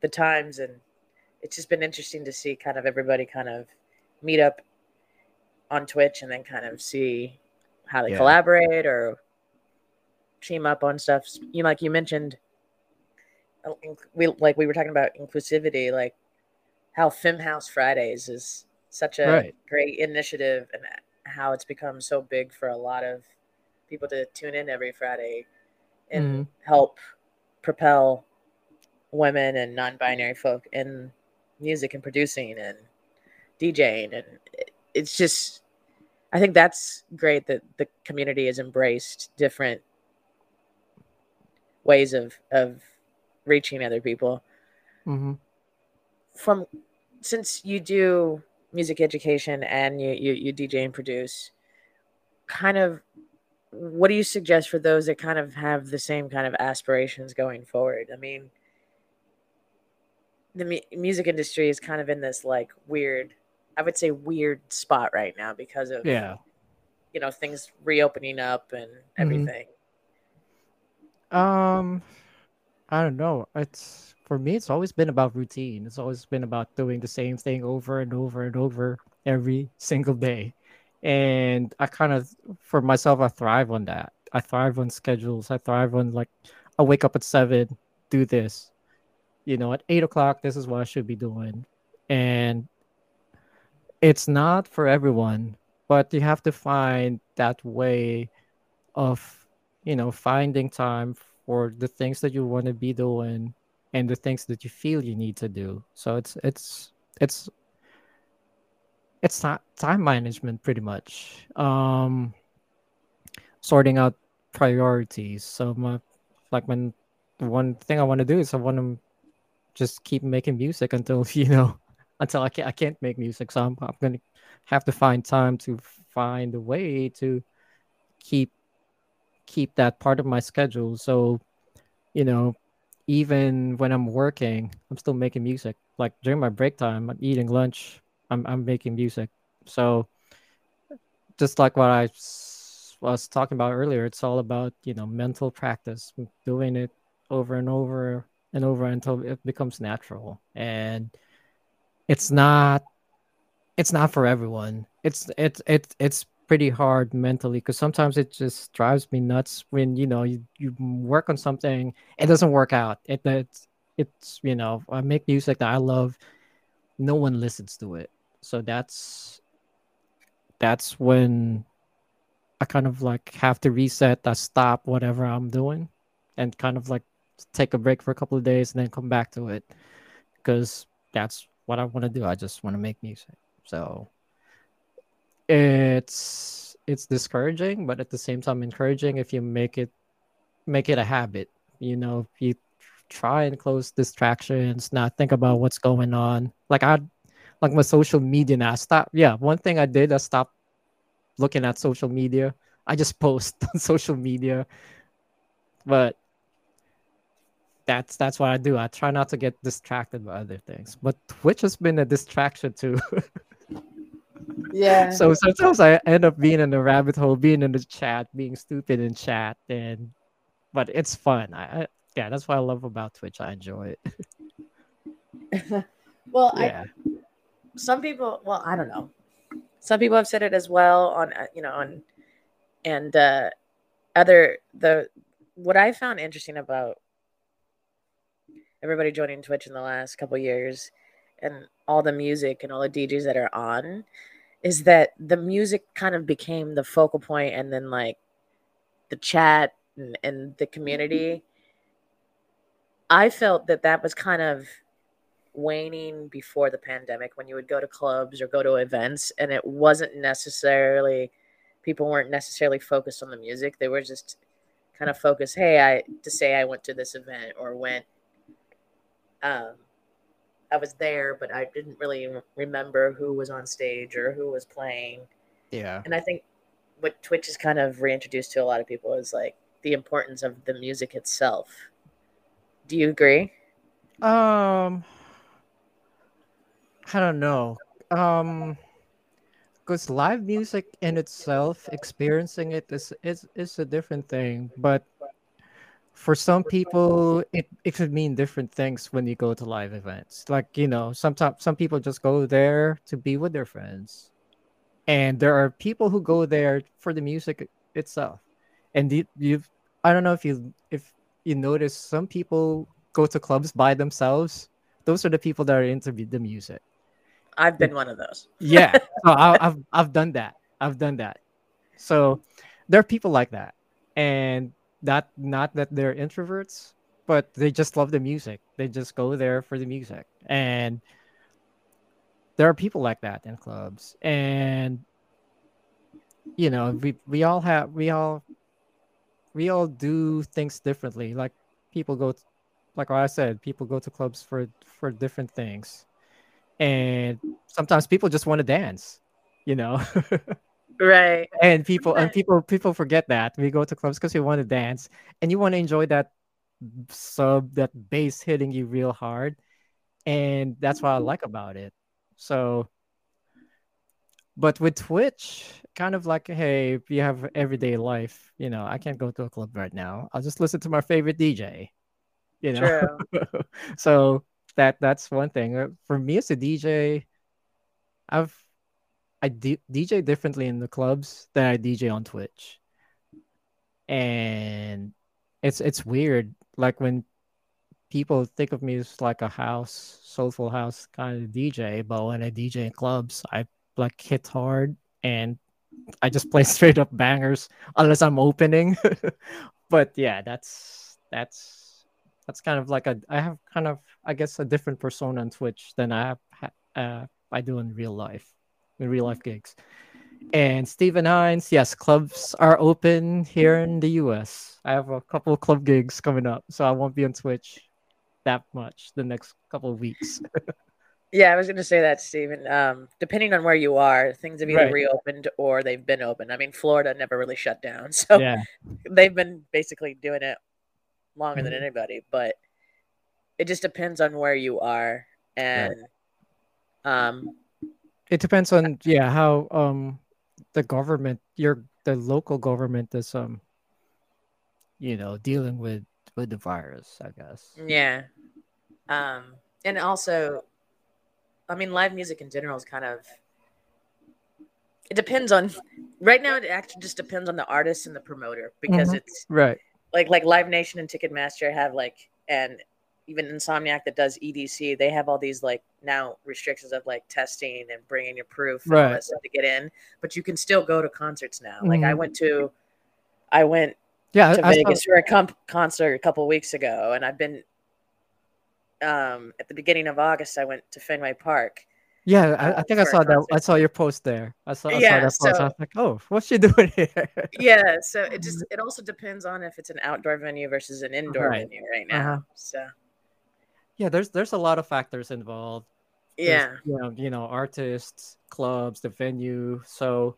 the times, and it's just been interesting to see kind of everybody kind of meet up on Twitch and then kind of see how they yeah. collaborate or team up on stuff. You know, like you mentioned, uh, we like we were talking about inclusivity, like how Femme House Fridays is such a right. great initiative and how it's become so big for a lot of people to tune in every Friday and mm-hmm. help propel women and non-binary folk in music and producing and DJing and it's just I think that's great that the community has embraced different ways of of reaching other people. Mm-hmm. From since you do music education and you, you you DJ and produce, kind of what do you suggest for those that kind of have the same kind of aspirations going forward? I mean, the mu- music industry is kind of in this like weird, I would say weird spot right now because of yeah, you know, things reopening up and mm-hmm. everything. Um, I don't know. It's for me. It's always been about routine. It's always been about doing the same thing over and over and over every single day. And I kind of, for myself, I thrive on that. I thrive on schedules. I thrive on like, I wake up at seven, do this. You know, at eight o'clock, this is what I should be doing. And it's not for everyone, but you have to find that way of you know finding time for the things that you want to be doing and the things that you feel you need to do. So it's it's it's it's not time management pretty much. Um sorting out priorities. So my like when one thing i want to do is i want to just keep making music until you know until i can't i can't make music. So i'm, I'm gonna have to find time to find a way to keep keep that part of my schedule. So, you know, even when I'm working, I'm still making music. Like during my break time, I'm eating lunch, I'm I'm making music. So, just like what I was talking about earlier, it's all about you know mental practice, doing it over and over and over until it becomes natural. And it's not it's not for everyone. It's it's it's it's pretty hard mentally because sometimes it just drives me nuts when you know you, you work on something it doesn't work out it it's, it's you know i make music that i love no one listens to it. So that's that's when i kind of like have to reset i stop whatever i'm doing and kind of like take a break for a couple of days and then come back to it because that's what i want to do i just want to make music so it's it's discouraging but at the same time encouraging if you make it make it a habit you know you try and close distractions not think about what's going on. Like i like my social media now stop yeah one thing i did i stopped looking at social media. I just post on social media. But that's that's what i do. I try not to get distracted by other things. But twitch has been a distraction too Yeah. So sometimes I end up being in the rabbit hole, being in the chat, being stupid in chat, and but it's fun. I, I yeah, that's what I love about Twitch. I enjoy it. well, yeah. I some people. Well, I don't know. Some people have said it as well on uh, you know on and uh other the what I found interesting about everybody joining Twitch in the last couple years and all the music and all the DJs that are on is that the music kind of became the focal point and then like the chat and, and the community. I felt that that was kind of waning before the pandemic when you would go to clubs or go to events and it wasn't necessarily people weren't necessarily focused on the music. They were just kind of focused hey i to say i went to this event or went um I was there, but I didn't really remember who was on stage or who was playing. Yeah. And I think what Twitch is kind of reintroduced to a lot of people is like the importance of the music itself. Do you agree? Um, I don't know. Um, because live music in itself, experiencing it is is is a different thing. But for some people it, it could mean different things when you go to live events. Like you know sometimes some people just go there to be with their friends. And there are people who go there for the music itself. And you, you've i don't know if you if you notice some people go to clubs by themselves. Those are the people that are into the music. I've been one of those. Yeah. So I, i've i've done that. I've done that. So there are people like that. And not not that they're introverts, but they just love the music. They just go there for the music. And there are people like that in clubs. And you know, we we all have we all we all do things differently. Like people go to, like I said, people go to clubs for for different things. And sometimes people just want to dance, you know. right. And people and people people forget that. We go to clubs because we want to dance and you want to enjoy that sub that bass hitting you real hard and that's what i like about it. So but with twitch kind of like hey you have everyday life you know i can't go to a club right now. I'll just listen to my favorite dj you know? So that that's one thing. Uh, for me as a dj i've I DJ differently in the clubs than I DJ on Twitch, and it's it's weird. Like when people think of me as like a house, soulful house kind of DJ, but when I DJ in clubs, I like hit hard and I just play straight up bangers unless I'm opening. but yeah, that's that's that's kind of like a I have kind of I guess a different persona on Twitch than I have uh, I do in real life in real life gigs. And Stephen Hines, yes, clubs are open here in the US. I have a couple of club gigs coming up, so I won't be on Twitch that much the next couple of weeks. yeah, I was going to say that, Stephen. Um, depending on where you are, things have either right. reopened or they've been open. I mean, Florida never really shut down, so yeah. they've been basically doing it longer mm-hmm. than anybody. But it just depends on where you are, and right. um, it depends on yeah how um the government your the local government is um you know dealing with with the virus i guess. Yeah. Um and also i mean live music in general is kind of it depends on right now it actually just depends on the artist and the promoter because mm-hmm. it's right. like like live nation and ticketmaster have like and even Insomniac that does EDC, they have all these like now restrictions of like testing and bringing your proof and right. all that stuff to get in. But you can still go to concerts now. Mm-hmm. Like I mm-hmm. went to, I went yeah to I, Vegas I for a comp- concert a couple weeks ago, and I've been um at the beginning of August. I went to Fenway Park. Yeah, I, I uh, think I saw that. I saw your post there. I saw, I yeah, saw that post. So, I was like, oh, what's she doing here? yeah, so it just it also depends on if it's an outdoor venue versus an indoor right. venue right now. Uh-huh. So yeah there's there's a lot of factors involved. Yeah. you know, you know artists clubs the venue. So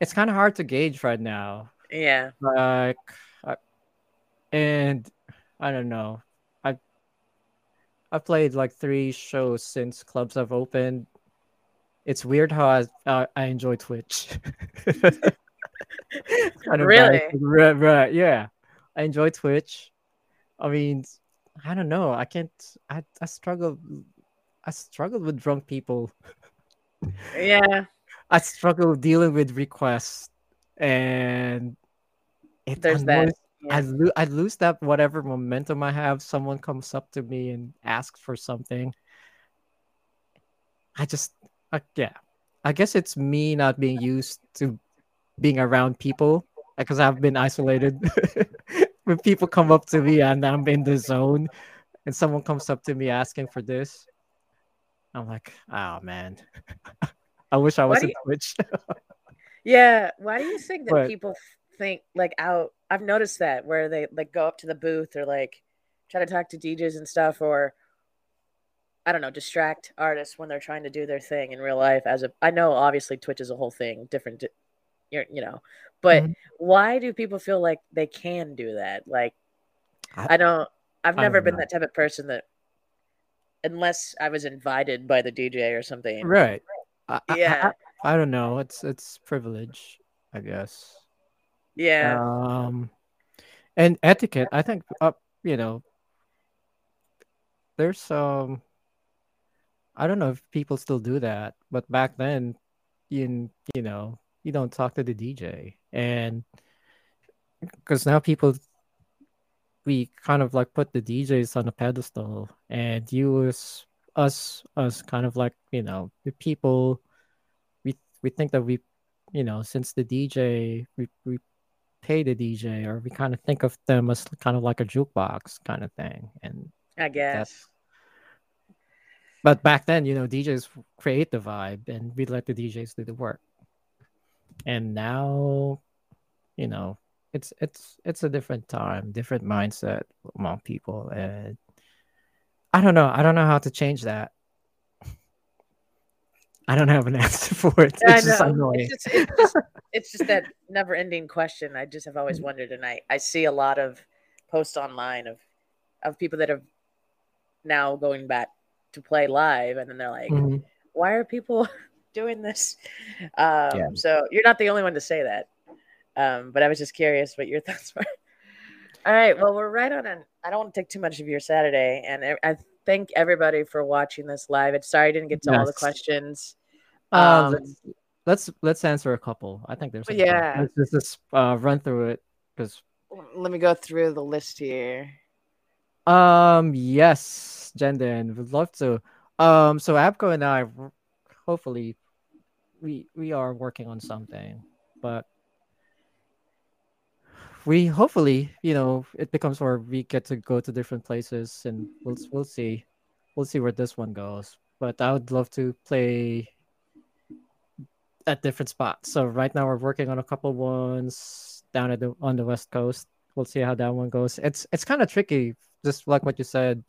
it's kind of hard to gauge right now. Yeah. Like and i don't know. I i've played like three shows since clubs have opened. It's weird how i uh, i enjoy twitch. Really? right, right. Yeah. I enjoy twitch. I mean I don't know. I can't. I I struggle. I struggle with drunk people. Yeah. I struggle dealing with requests, and it there's annoys, that. I lo- I lose that whatever momentum I have. Someone comes up to me and asks for something. I just, uh, yeah, I guess it's me not being used to being around people because I've been isolated. when people come up to me and I'm in the zone, and someone comes up to me asking for this, I'm like, oh man, I wish I was in Twitch. yeah, why do you think that but, people think like out? I've noticed that where they like go up to the booth or like try to talk to DJs and stuff, or I don't know, distract artists when they're trying to do their thing in real life. As a, I know obviously Twitch is a whole thing, different, you know, but mm-hmm. why do people feel like they can do that? Like, I, I don't. I've never don't been know. that type of person that, unless I was invited by the DJ or something. Right. yeah. I, I, don't know. It's it's privilege, I guess. Yeah. Um, and etiquette. I think. Uh, you know, there's um. I don't know if people still do that, but back then, in you know, you don't talk to the DJ, and because now people we kind of like put the DJs on a pedestal. And use us as kind of like you know the people we we think that we you know since the DJ we we pay the DJ or we kind of think of them as kind of like a jukebox kind of thing. And I guess. but back then you know DJs create the vibe and we let the DJs do the work and now you know it's it's it's a different time different mindset among people. And i don't know. I don't know how to change that. I don't have an answer for it. It's just annoying it's just, it's, just, it's just that never ending question i just have always mm-hmm. wondered. And i i see a lot of posts online of of people that have now going back to play live. And then they're like mm-hmm. why are people doing this. Um, yeah. So you're not the only one to say that. Um, but I was just curious what your thoughts were. All right. Well, we're right on an. I don't want to take too much of your Saturday, and I thank everybody for watching this live. It's sorry I didn't get to yes. all the questions. Uh, um, let's, let's, let's answer a couple. I think there's yeah. Let's just uh, run through it because. Let me go through the list here. Um. Yes, Jenden would love to. Um. So Abco and I, hopefully, we we are working on something, but we hopefully you know it becomes where we get to go to different places and we'll we'll see we'll see where this one goes. But i would love to play at different spots. So right now we're working on a couple ones down at the on the west coast. We'll see how that one goes. It's it's kind of tricky just like what you said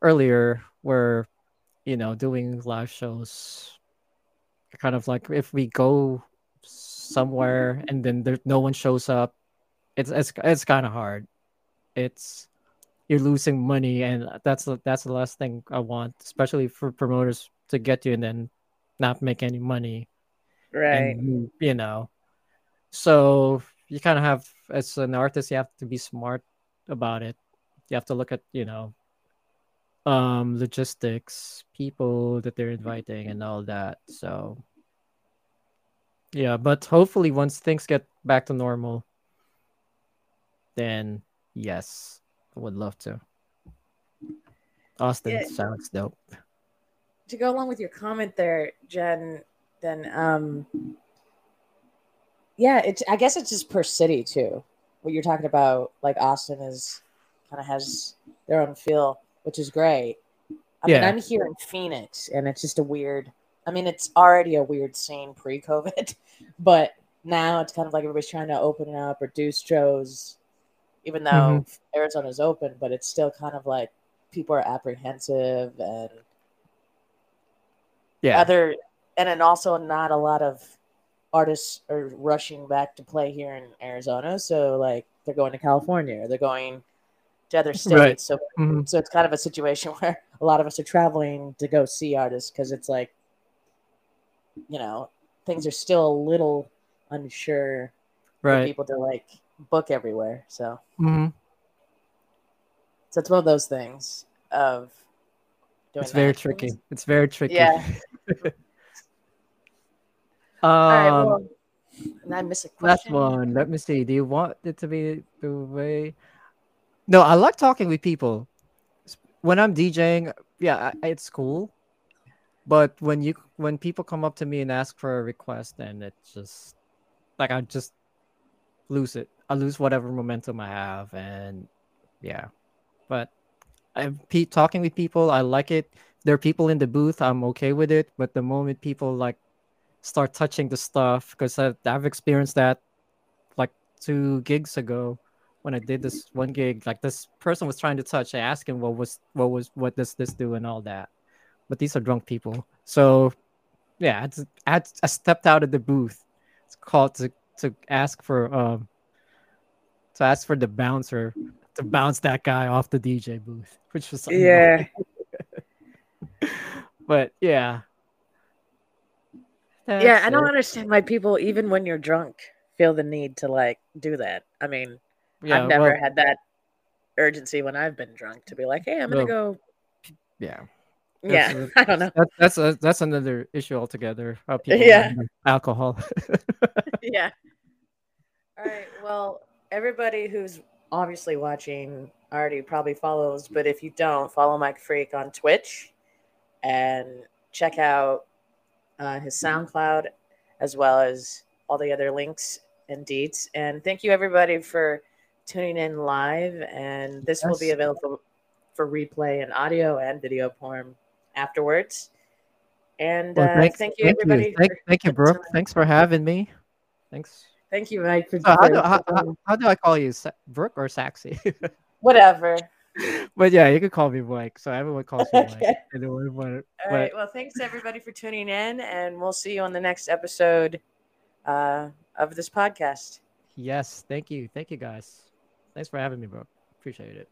earlier where you know doing live shows kind of like if we go somewhere and then there no one shows up, it's it's it's kind of hard. It's you're losing money, and that's that's the last thing I want, especially for promoters to get you and then not make any money. Right. And, you know, so you kind of have as an artist, you have to be smart about it. You have to look at you know um logistics people that they're inviting and all that so. Yeah but hopefully once things get back to normal then yes i would love to. Austin yeah. sounds dope. To go along with your comment there jen then um yeah it's i guess it's just per city too. What you're talking about like austin is kind of has their own feel which is great. I yeah. mean, I'm here in Phoenix, and it's just a weird. I mean, it's already a weird scene pre-COVID, but now it's kind of like everybody's trying to open it up or do shows, even though mm-hmm. Arizona's open. But it's still kind of like people are apprehensive and yeah, other, and then also not a lot of artists are rushing back to play here in Arizona. So like they're going to California, or they're going to other states. Right. So mm-hmm. so it's kind of a situation where a lot of us are traveling to go see artists because it's like, you know, things are still a little unsure right. for people to like book everywhere. So mm-hmm. so it's one of those things of doing. It's very tricky. It's very tricky. Yeah. um, right, well, I miss a Last one. Let me see. Do you want it to be the way? No, I like talking with people. When I'm DJing, yeah, it's cool. But when you when people come up to me and ask for a request, then it's just like I just lose it. I lose whatever momentum I have, and yeah. But I'm pe- talking with people. I like it. There are people in the booth. I'm okay with it. But the moment people like start touching the stuff, because I've, I've experienced that like two gigs ago when I did this one gig. Like this person was trying to touch. I asked him what was what was what does this do and all that. But these are drunk people. So yeah, I, had- I stepped out of the booth. It's called to to ask for um to ask for the bouncer to bounce that guy off the DJ booth, which was. Yeah. But yeah. yeah, I don't it. understand why people, even when you're drunk, feel the need to like do that. I mean, Yeah, I've never well, had that urgency when I've been drunk to be like, hey, I'm gonna Well, go. yeah. Yeah, that's- I don't know. That, that's a, that's another issue altogether. How people Yeah. alcohol. yeah. All right. Well, everybody who's obviously watching already probably follows, but if you don't, follow Mike Freak on Twitch and check out uh, his SoundCloud as well as all the other links and deets. And thank you everybody for tuning in live. And this will be available for replay in audio and video form afterwards. And Well, uh, thank you, thank everybody. You. Thank, thank you, Brooke. Thanks for having me. Thanks. Thank you, Mike. For, So how do how, how, how do I call you, Sa- Brooke or Saxy? Whatever. but yeah, you can call me Mike. So everyone calls me Mike. Okay. But, All but. Well, thanks everybody for tuning in, and we'll see you on the next episode uh, of this podcast. yes, thank you, thank you guys. Thanks for having me, bro. Appreciate it.